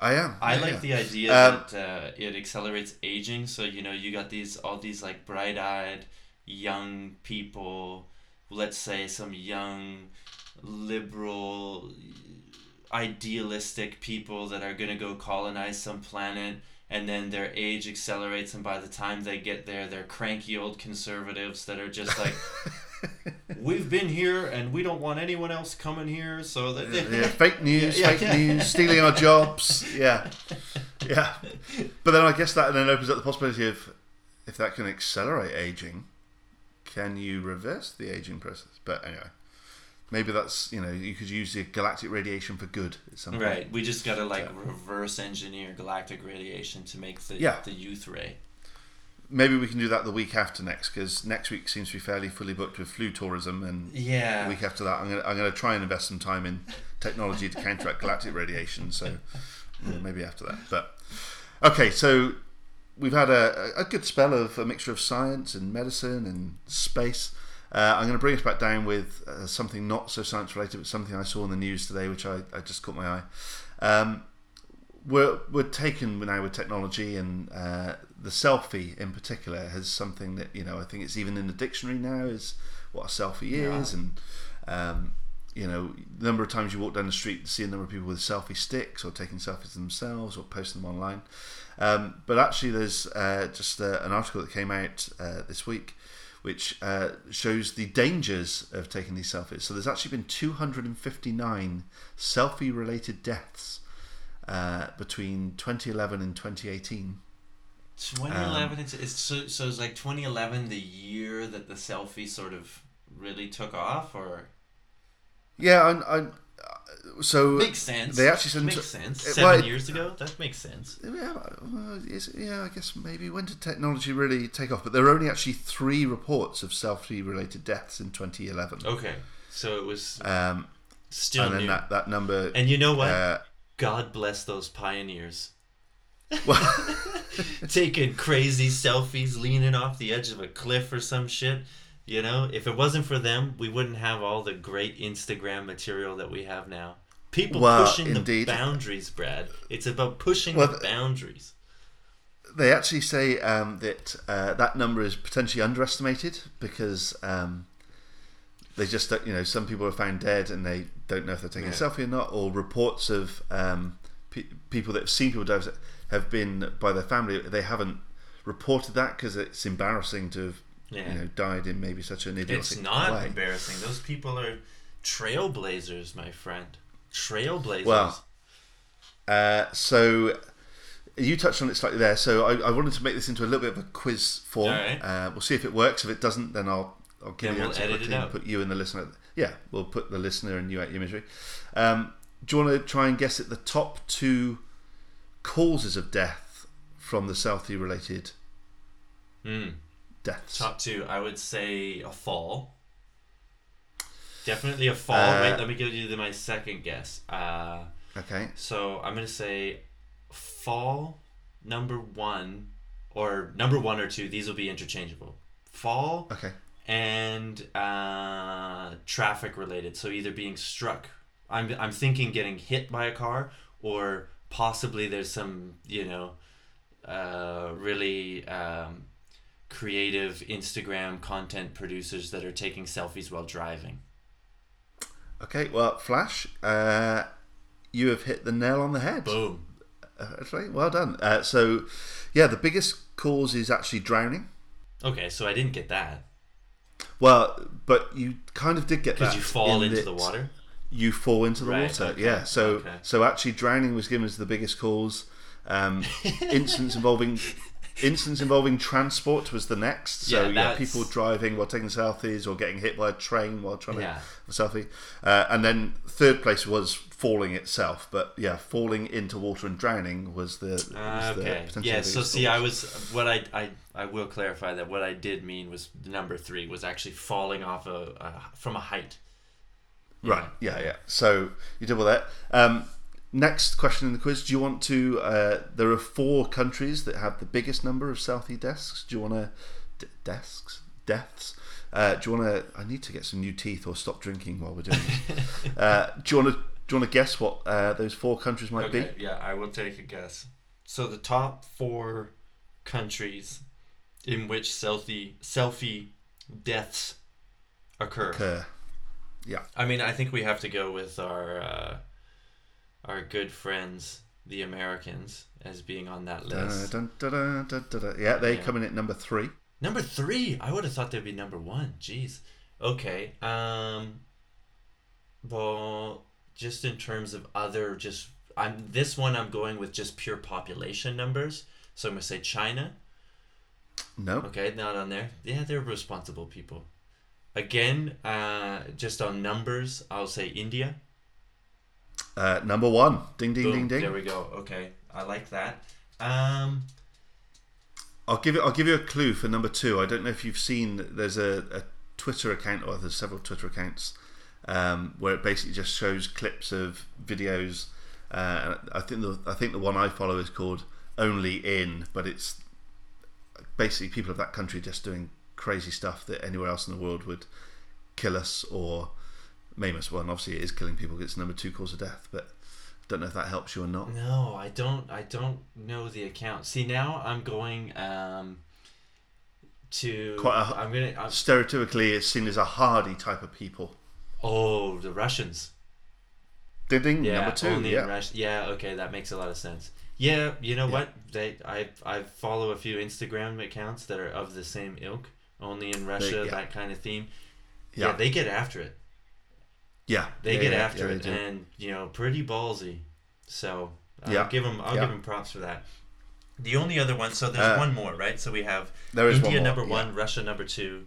Speaker 4: I am.
Speaker 5: I
Speaker 4: yeah,
Speaker 5: like
Speaker 4: yeah.
Speaker 5: the idea
Speaker 4: Um,
Speaker 5: that uh, it accelerates aging. So you know, you got these all these like bright-eyed young people. Let's say some young, liberal, idealistic people that are gonna go colonize some planet, and then their age accelerates, and by the time they get there, they're cranky old conservatives that are just like. <laughs> We've been here and we don't want anyone else coming here, so that
Speaker 4: yeah, fake news,
Speaker 5: Yeah,
Speaker 4: fake
Speaker 5: yeah.
Speaker 4: news, stealing our jobs. Yeah, <laughs> yeah. But then I guess that then opens up the possibility of if that can accelerate aging, can you reverse the aging process? But anyway, maybe that's you know you could use the galactic radiation for good at some point.
Speaker 5: Right, we just gotta like
Speaker 4: So-
Speaker 5: reverse engineer galactic radiation to make the
Speaker 4: Yeah.
Speaker 5: the youth ray.
Speaker 4: Maybe we can do that the week after next because next week seems to be fairly fully booked with flu tourism, and
Speaker 5: Yeah,
Speaker 4: the week after that, I'm gonna I'm gonna try and invest some time in technology to counteract galactic radiation. So yeah, maybe after that. But okay, so we've had a, a good spell of a mixture of science and medicine and space. Uh, I'm going to bring us back down with uh, something not so science related, but something I saw in the news today, which I, I just caught my eye. Um, we're, we're taken now with technology, and uh, the selfie in particular has something that you know I think it's even in the dictionary now is what a selfie
Speaker 5: Yeah.
Speaker 4: is, and um, you know the number of times you walk down the street and see a number of people with selfie sticks or taking selfies themselves or posting them online. Um, but actually, there's uh, just uh, an article that came out uh, this week which uh, shows the dangers of taking these selfies. So there's actually been 259 selfie-related deaths uh, between 2011 and 2018.
Speaker 5: 2011. it's, it's so, so it's like 2011, the year that the selfie sort of really took off, or
Speaker 4: Yeah, I, I, so
Speaker 5: makes sense.
Speaker 4: They actually said
Speaker 5: makes sense.
Speaker 4: it-
Speaker 5: Seven
Speaker 4: well,
Speaker 5: years ago, that makes sense.
Speaker 4: Yeah, well, yeah, I guess maybe when did technology really take off? But there are only actually three reports of selfie-related deaths in 2011.
Speaker 5: Okay, so it was
Speaker 4: Um,
Speaker 5: still
Speaker 4: and then
Speaker 5: new.
Speaker 4: that, that number.
Speaker 5: and you know what?
Speaker 4: uh,
Speaker 5: God bless those pioneers. <laughs> Taking crazy selfies, leaning off the edge of a cliff or some shit. You know, if it wasn't for them, we wouldn't have all the great Instagram material that we have now. People pushing
Speaker 4: indeed.
Speaker 5: the boundaries, Brad. It's about pushing
Speaker 4: Well,
Speaker 5: the boundaries.
Speaker 4: they actually say um, that uh, that number is potentially underestimated because um, they just don't- you know some people are found dead and they don't know if they're taking a selfie or not, or reports of um, pe- people that have seen people die have been by their family. They haven't reported that because it's embarrassing to have
Speaker 5: Yeah.
Speaker 4: you know died in maybe such an idiotic
Speaker 5: It's not
Speaker 4: way.
Speaker 5: embarrassing. Those people are trailblazers, my friend. Trailblazers.
Speaker 4: Well, Uh, so you touched on it slightly there. So I, I wanted to make this into a little bit of a quiz form.
Speaker 5: Alright.
Speaker 4: Uh, we'll see if it works. If it doesn't, then I'll I'll give
Speaker 5: Then
Speaker 4: you the
Speaker 5: we'll edit it
Speaker 4: and
Speaker 5: out.
Speaker 4: put you and the listener. Yeah, we'll put the listener and you out your misery. Um, do you want to try and guess at the top two causes of death from the selfie related?
Speaker 5: Hmm.
Speaker 4: Deaths?
Speaker 5: Top two, I would say a fall. Definitely a fall.
Speaker 4: Uh,
Speaker 5: Wait, let me give you my second guess. Uh,
Speaker 4: Okay.
Speaker 5: so I'm gonna say fall number one, or number one or two. These will be interchangeable. Fall
Speaker 4: Okay.
Speaker 5: and uh, traffic related. So either being struck. I'm I'm thinking getting hit by a car, or possibly there's some you know, uh, really um, creative Instagram content producers that are taking selfies while driving.
Speaker 4: Okay. Well, Flash, uh, you have hit the nail on the head.
Speaker 5: Boom.
Speaker 4: Uh, That's right. Well done. Uh, so, yeah, the biggest cause is actually drowning.
Speaker 5: Okay, so I didn't get that
Speaker 4: Well, but you kind of did get that
Speaker 5: because you fall
Speaker 4: in
Speaker 5: into the water.
Speaker 4: You fall into the
Speaker 5: Right,
Speaker 4: water.
Speaker 5: okay,
Speaker 4: Yeah. So,
Speaker 5: okay.
Speaker 4: so actually, drowning was given as the biggest cause. Um, <laughs> incidents involving incidents involving transport was the next. So
Speaker 5: Yeah,
Speaker 4: yeah, people driving while taking selfies or getting hit by a train while trying
Speaker 5: Yeah.
Speaker 4: to selfie. Uh, and then third place was falling itself. But yeah, falling into water and drowning was the,
Speaker 5: Uh,
Speaker 4: the
Speaker 5: okay.
Speaker 4: potentially
Speaker 5: Yeah. So see. I was what I I I will clarify that what I did mean was number three was actually falling off a, a from a height.
Speaker 4: Right. Yeah, yeah. So you did all that. Um, next question in the quiz. Do you want to? Uh, there are four countries that have the biggest number of selfie desks. Do you want to? D- desks? Deaths? Uh, do you want to? I need to get some new teeth or stop drinking while we're doing this. <laughs> uh, do you want to? Do you want to guess what uh, those four countries might
Speaker 5: Okay. Yeah, I will take a guess. So the top four countries in which selfie selfie deaths occur.
Speaker 4: be? Occur.
Speaker 5: I mean, I think we have to go with our uh, our good friends, the Americans, as being on that list.
Speaker 4: dun, dun, dun. Yeah, they
Speaker 5: Yeah.
Speaker 4: come in at number three.
Speaker 5: Number three, I would have thought they'd be number one. Jeez. Okay. Um. Well, just in terms of other, just I'm this one. I'm going with just pure population numbers. So I'm gonna say China.
Speaker 4: No.
Speaker 5: Okay, not on there. Yeah, they're responsible people. Again, uh, just on numbers, I'll say India.
Speaker 4: Uh, number one. Ding, ding,
Speaker 5: Boom.
Speaker 4: ding, ding.
Speaker 5: There we go. Okay, I like that. Um.
Speaker 4: I'll give it. I'll give you a clue for number two. I don't know if you've seen. There's a, a Twitter account, or there's several Twitter accounts um, where it basically just shows clips of videos. Uh, I think the I think the one I follow is called Only In, but it's basically people of that country just doing crazy stuff that anywhere else in the world would kill us or maim us. Well, and obviously it is killing people. It's number two cause of death, but don't know if that helps you or not.
Speaker 5: No, I don't. I don't know the account. See, now I'm going um, to.
Speaker 4: Quite a-
Speaker 5: I'm gonna. I'm,
Speaker 4: Stereotypically, it's seen as a hardy type of people.
Speaker 5: oh, the Russians.
Speaker 4: Ding ding,
Speaker 5: Yeah,
Speaker 4: number two.
Speaker 5: only
Speaker 4: Yeah.
Speaker 5: in Russia. Yeah, okay, that makes a lot of sense. Yeah, you know
Speaker 4: Yeah.
Speaker 5: what? They I I follow a few Instagram accounts that are of the same ilk. Only in Russia,
Speaker 4: yeah.
Speaker 5: that kind of theme. Yeah.
Speaker 4: Yeah.
Speaker 5: they get after it.
Speaker 4: Yeah,
Speaker 5: They
Speaker 4: Yeah,
Speaker 5: get
Speaker 4: yeah,
Speaker 5: after
Speaker 4: yeah,
Speaker 5: it, and you know, pretty ballsy. So I'll
Speaker 4: Yeah.
Speaker 5: give them. I'll give them props for that. The only other one. So there's
Speaker 4: Uh,
Speaker 5: one more, right? So we have India
Speaker 4: one
Speaker 5: number one, Russia number two,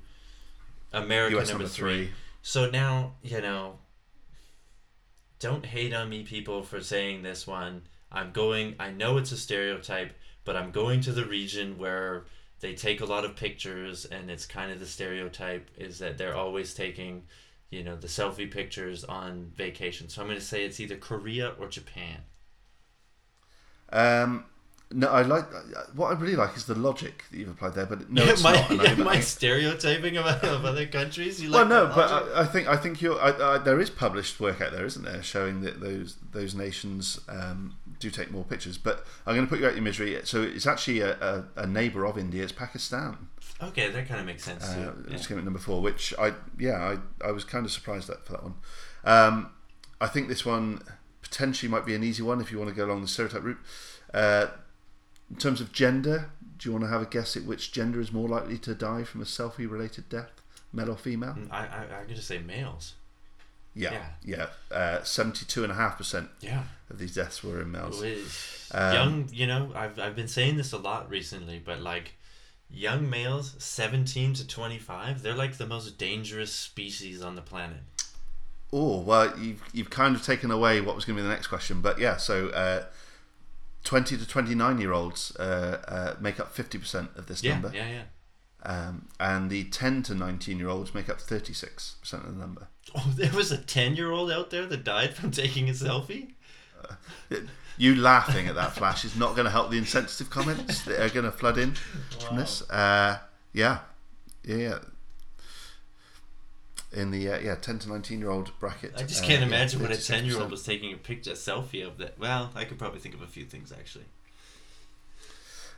Speaker 5: America number,
Speaker 4: number
Speaker 5: three.
Speaker 4: three.
Speaker 5: So now you know. Don't hate on me, people, for saying this one. I'm going. I know it's a stereotype, but I'm going to the region where they take a lot of pictures, and it's kind of the stereotype is that they're always taking, you know, the selfie pictures on vacation. So I'm going to say it's either Korea or Japan.
Speaker 4: Um, no, I like what I really like is the logic that you've applied there, but no, <laughs> it's
Speaker 5: my,
Speaker 4: not.
Speaker 5: yeah, <laughs> my stereotyping of, <laughs> of other countries. You
Speaker 4: well,
Speaker 5: like
Speaker 4: no, but? I, I think I think you're. I, I, there is published work out there, isn't there, showing that those those nations um, do take more pictures. But I'm going to put you out your misery. So it's actually a, a, a neighbour of India. It's Pakistan.
Speaker 5: Okay, that kind of makes sense
Speaker 4: Uh,
Speaker 5: too. Yeah.
Speaker 4: came at number four, which I yeah I, I was kind of surprised at for that one. Um, I think this one potentially might be an easy one if you want to go along the stereotype route. Uh, in terms of gender, do you want to have a guess at which gender is more likely to die from a selfie-related death, male or female?
Speaker 5: I, I, I'm going to say males.
Speaker 4: Yeah, yeah. Uh, Seventy-two and a half percent
Speaker 5: Yeah.
Speaker 4: of these deaths were in males. Um,
Speaker 5: young, you know, I've, I've been saying this a lot recently, but like young males, 17 to 25, they're like the most dangerous species on the planet.
Speaker 4: Oh well, you've you've kind of taken away what was going to be the next question, but yeah. So uh, twenty to twenty-nine year olds uh, uh, make up fifty percent of this
Speaker 5: Yeah,
Speaker 4: number.
Speaker 5: yeah, yeah.
Speaker 4: um, and the 10 to 19 year olds make up 36% of the number.
Speaker 5: Oh, <laughs> there was a 10 year old out there that died from taking a selfie?
Speaker 4: You laughing at that flash is not going to help the insensitive comments that are going to flood in from this. Uh, yeah, yeah, yeah. In the uh, yeah 10 to 19 year old bracket.
Speaker 5: I just
Speaker 4: uh,
Speaker 5: can't
Speaker 4: yeah,
Speaker 5: imagine when a 10 year old was taking a picture, a selfie of that. Well, I could probably think of a few things actually.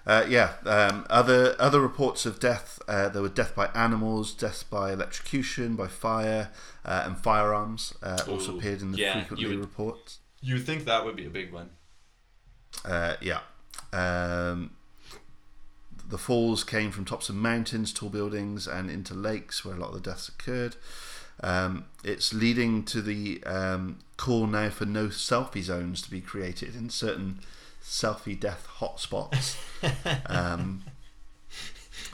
Speaker 4: Uh, yeah, um, other other reports of death. Uh, there were death by animals, death by electrocution, by fire, uh, and firearms uh, also
Speaker 5: Ooh,
Speaker 4: appeared in the
Speaker 5: yeah,
Speaker 4: frequently
Speaker 5: would-
Speaker 4: reports.
Speaker 5: You think that would be a big one.
Speaker 4: Uh, yeah. Um, the falls came from tops of mountains, tall buildings, and into lakes where a lot of the deaths occurred. Um, it's leading to the um, call now for no selfie zones to be created in certain selfie death hotspots. <laughs> um,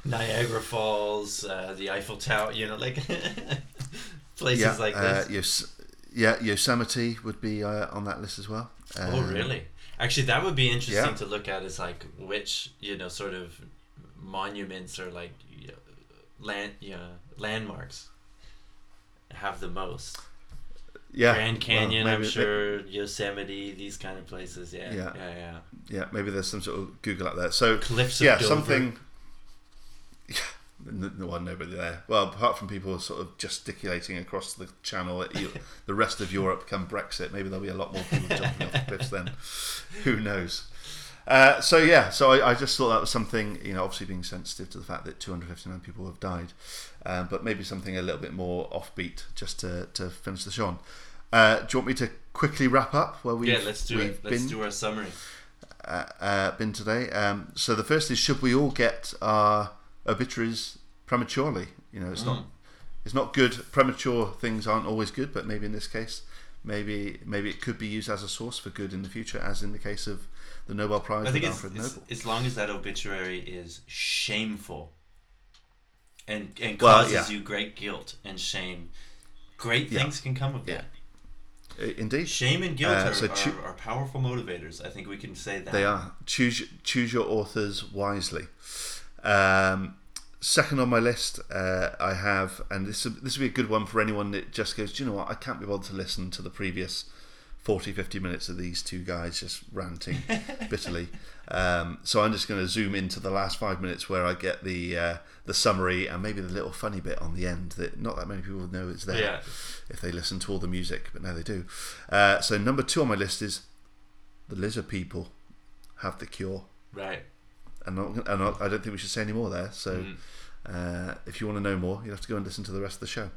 Speaker 5: Niagara Falls, uh, the Eiffel Tower, you know, like <laughs> places
Speaker 4: yeah,
Speaker 5: like
Speaker 4: uh,
Speaker 5: this.
Speaker 4: Yos- yeah, Yosemite would be uh, on that list as well.
Speaker 5: oh,
Speaker 4: Um,
Speaker 5: really? Actually, that would be interesting
Speaker 4: yeah.
Speaker 5: to look at. Is like which you know sort of monuments or like you know, land yeah landmarks have the most.
Speaker 4: Yeah,
Speaker 5: Grand
Speaker 4: well,
Speaker 5: Canyon, I'm
Speaker 4: maybe-
Speaker 5: sure. Yosemite, these kind of places. Yeah, yeah,
Speaker 4: Yeah.
Speaker 5: yeah.
Speaker 4: Yeah, maybe there's some sort of Google out there. So
Speaker 5: Cliffs of
Speaker 4: yeah,
Speaker 5: Dover.
Speaker 4: something. <laughs> No one, nobody there. Well, apart from people sort of gesticulating across the channel at <laughs> the rest of Europe come Brexit, maybe there'll be a lot more people jumping off the cliffs then. <laughs> Who knows? Uh, so yeah, so I, I just thought that was something, you know, obviously being sensitive to the fact that 259 people have died, um, but maybe something a little bit more offbeat just to, to finish the show on. Uh, do you want me to quickly wrap up where we've,
Speaker 5: yeah, let's do
Speaker 4: we've
Speaker 5: it. Let's
Speaker 4: been?
Speaker 5: do our summary.
Speaker 4: uh, uh, been today. Um, so the first is should we all get our obituaries prematurely? You know, it's not it's not good. Premature things aren't always good, but maybe in this case, maybe maybe it could be used as a source for good in the future, as in the case of the Nobel Prize
Speaker 5: I think it's,
Speaker 4: Alfred
Speaker 5: it's
Speaker 4: Nobel.
Speaker 5: as long as that obituary is shameful and and
Speaker 4: Well,
Speaker 5: causes
Speaker 4: yeah.
Speaker 5: you great guilt and shame. Great
Speaker 4: Yeah.
Speaker 5: things can come of
Speaker 4: Yeah.
Speaker 5: that.
Speaker 4: Indeed,
Speaker 5: Shame and guilt
Speaker 4: Uh,
Speaker 5: are,
Speaker 4: so
Speaker 5: are,
Speaker 4: choo-
Speaker 5: are powerful motivators. I think we can say that.
Speaker 4: they are choose choose your authors wisely. Um, second on my list, uh, I have, and this this will be a good one for anyone that just goes, Do you know what? I can't be bothered to listen to the previous 40, 50 minutes of these two guys just ranting <laughs> bitterly. Um, so I'm just going to zoom into the last five minutes where I get the uh, the summary and maybe the little funny bit on the end that not that many people would know it's there
Speaker 5: Yeah.
Speaker 4: if they listen to all the music, but now they do. Uh, so number two on my list is the lizard people have the cure.
Speaker 5: Right.
Speaker 4: And, not, and not, I don't think we should say any more there. So
Speaker 5: Mm.
Speaker 4: uh, if you want to know more, you have to go and listen to the rest of the show.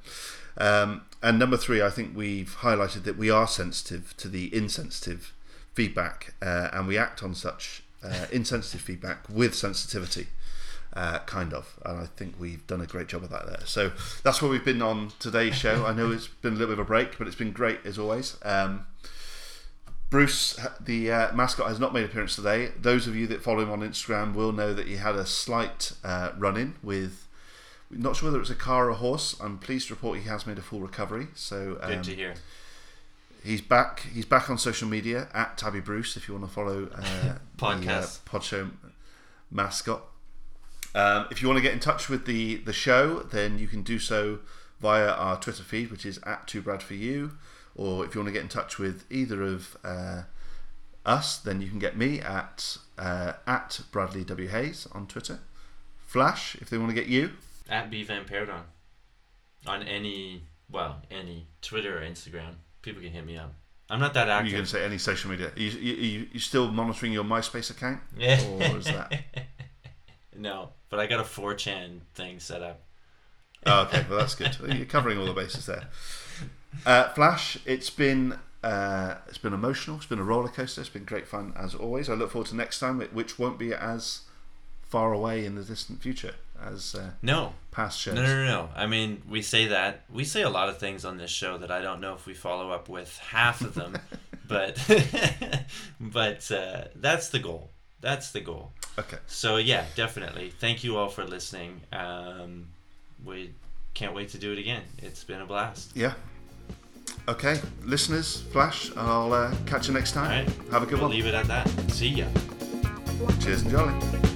Speaker 4: Um, and number three, I think we've highlighted that we are sensitive to the insensitive feedback, uh, and we act on such uh, <laughs> insensitive feedback with sensitivity. Uh, kind of, and I think we've done a great job of that there. So that's where we've been on today's show. I know it's been a little bit of a break, but it's been great as always. Um, Bruce, the uh, mascot, has not made an appearance today. Those of you that follow him on Instagram will know that he had a slight uh, run in with, not sure whether it's a car or a horse. I'm pleased to report he has made a full recovery. So um,
Speaker 5: Good to hear.
Speaker 4: he's back. He's back on social media at Tabby Bruce if you want to follow uh,
Speaker 5: Podcast. <laughs>
Speaker 4: the, uh, Pod Show mascot. Um, if you want to get in touch with the the show, then you can do so via our Twitter feed, which is at Two Brad for You. Or if you want to get in touch with either of uh, us, then you can get me at uh, at Bradley W Hayes on Twitter. Flash, if they want to get you.
Speaker 5: At B Van Perdon. On any, well, any Twitter or Instagram. People can hit me up. I'm not that active.
Speaker 4: going to say any social media. Are you, you, you, you still monitoring your MySpace account?
Speaker 5: Yeah.
Speaker 4: Or is that? <laughs>
Speaker 5: No, but I got a 4chan thing set up.
Speaker 4: Oh, okay, well that's good. <laughs> You're covering all the bases there. Uh, Flash, it's been uh, it's been emotional. It's been a roller coaster. It's been great fun as always. I look forward to next time, which won't be as far away in the distant future as uh,
Speaker 5: No,
Speaker 4: past shows.
Speaker 5: no, no, no, no. I mean, we say that. We say a lot of things on this show that I don't know if we follow up with half of them, <laughs> but <laughs> but uh, that's the goal. That's the goal.
Speaker 4: Okay,
Speaker 5: So yeah, definitely. Thank you all for listening. Um, we can't wait to do it again. It's been a blast.
Speaker 4: yeah. Okay, listeners, Flash. I'll uh, catch you next time.
Speaker 5: right.
Speaker 4: Have a good
Speaker 5: we'll
Speaker 4: one.
Speaker 5: leave it at that. See ya.
Speaker 4: Cheers and jolly.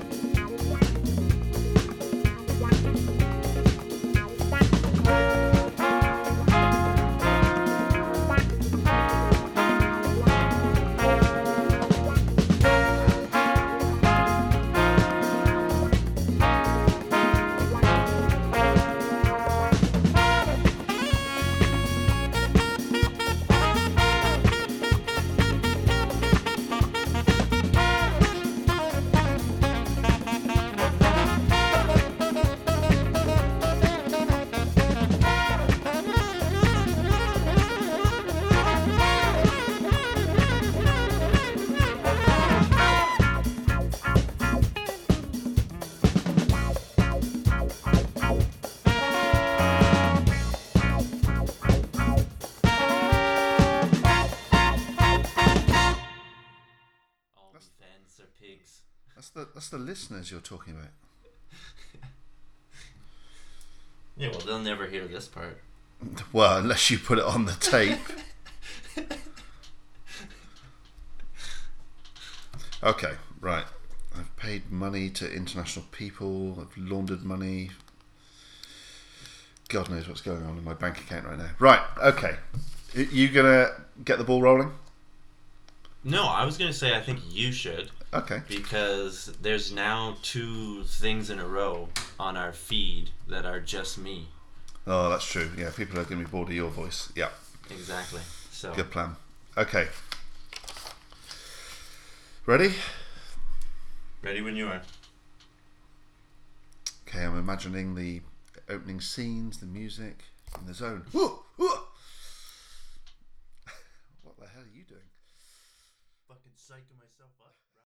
Speaker 4: Listeners you're talking about. <laughs>
Speaker 5: Yeah, well, they'll never hear this part.
Speaker 4: Well, unless you put it on the tape. <laughs> okay, right. I've paid money to international people. I've laundered money. God knows what's going on in my bank account right now. Right, okay. You gonna get the ball rolling?
Speaker 5: No, I was gonna say I think you should
Speaker 4: Okay.
Speaker 5: because there's now two things in a row on our feed that are just me.
Speaker 4: Oh, that's true. Yeah, people are going to be bored of your voice. Yeah,
Speaker 5: Exactly. So
Speaker 4: good plan. Okay. Ready?
Speaker 5: ready when you are.
Speaker 4: Okay, I'm imagining the opening scenes, the music, and the zone. Whoa, whoa.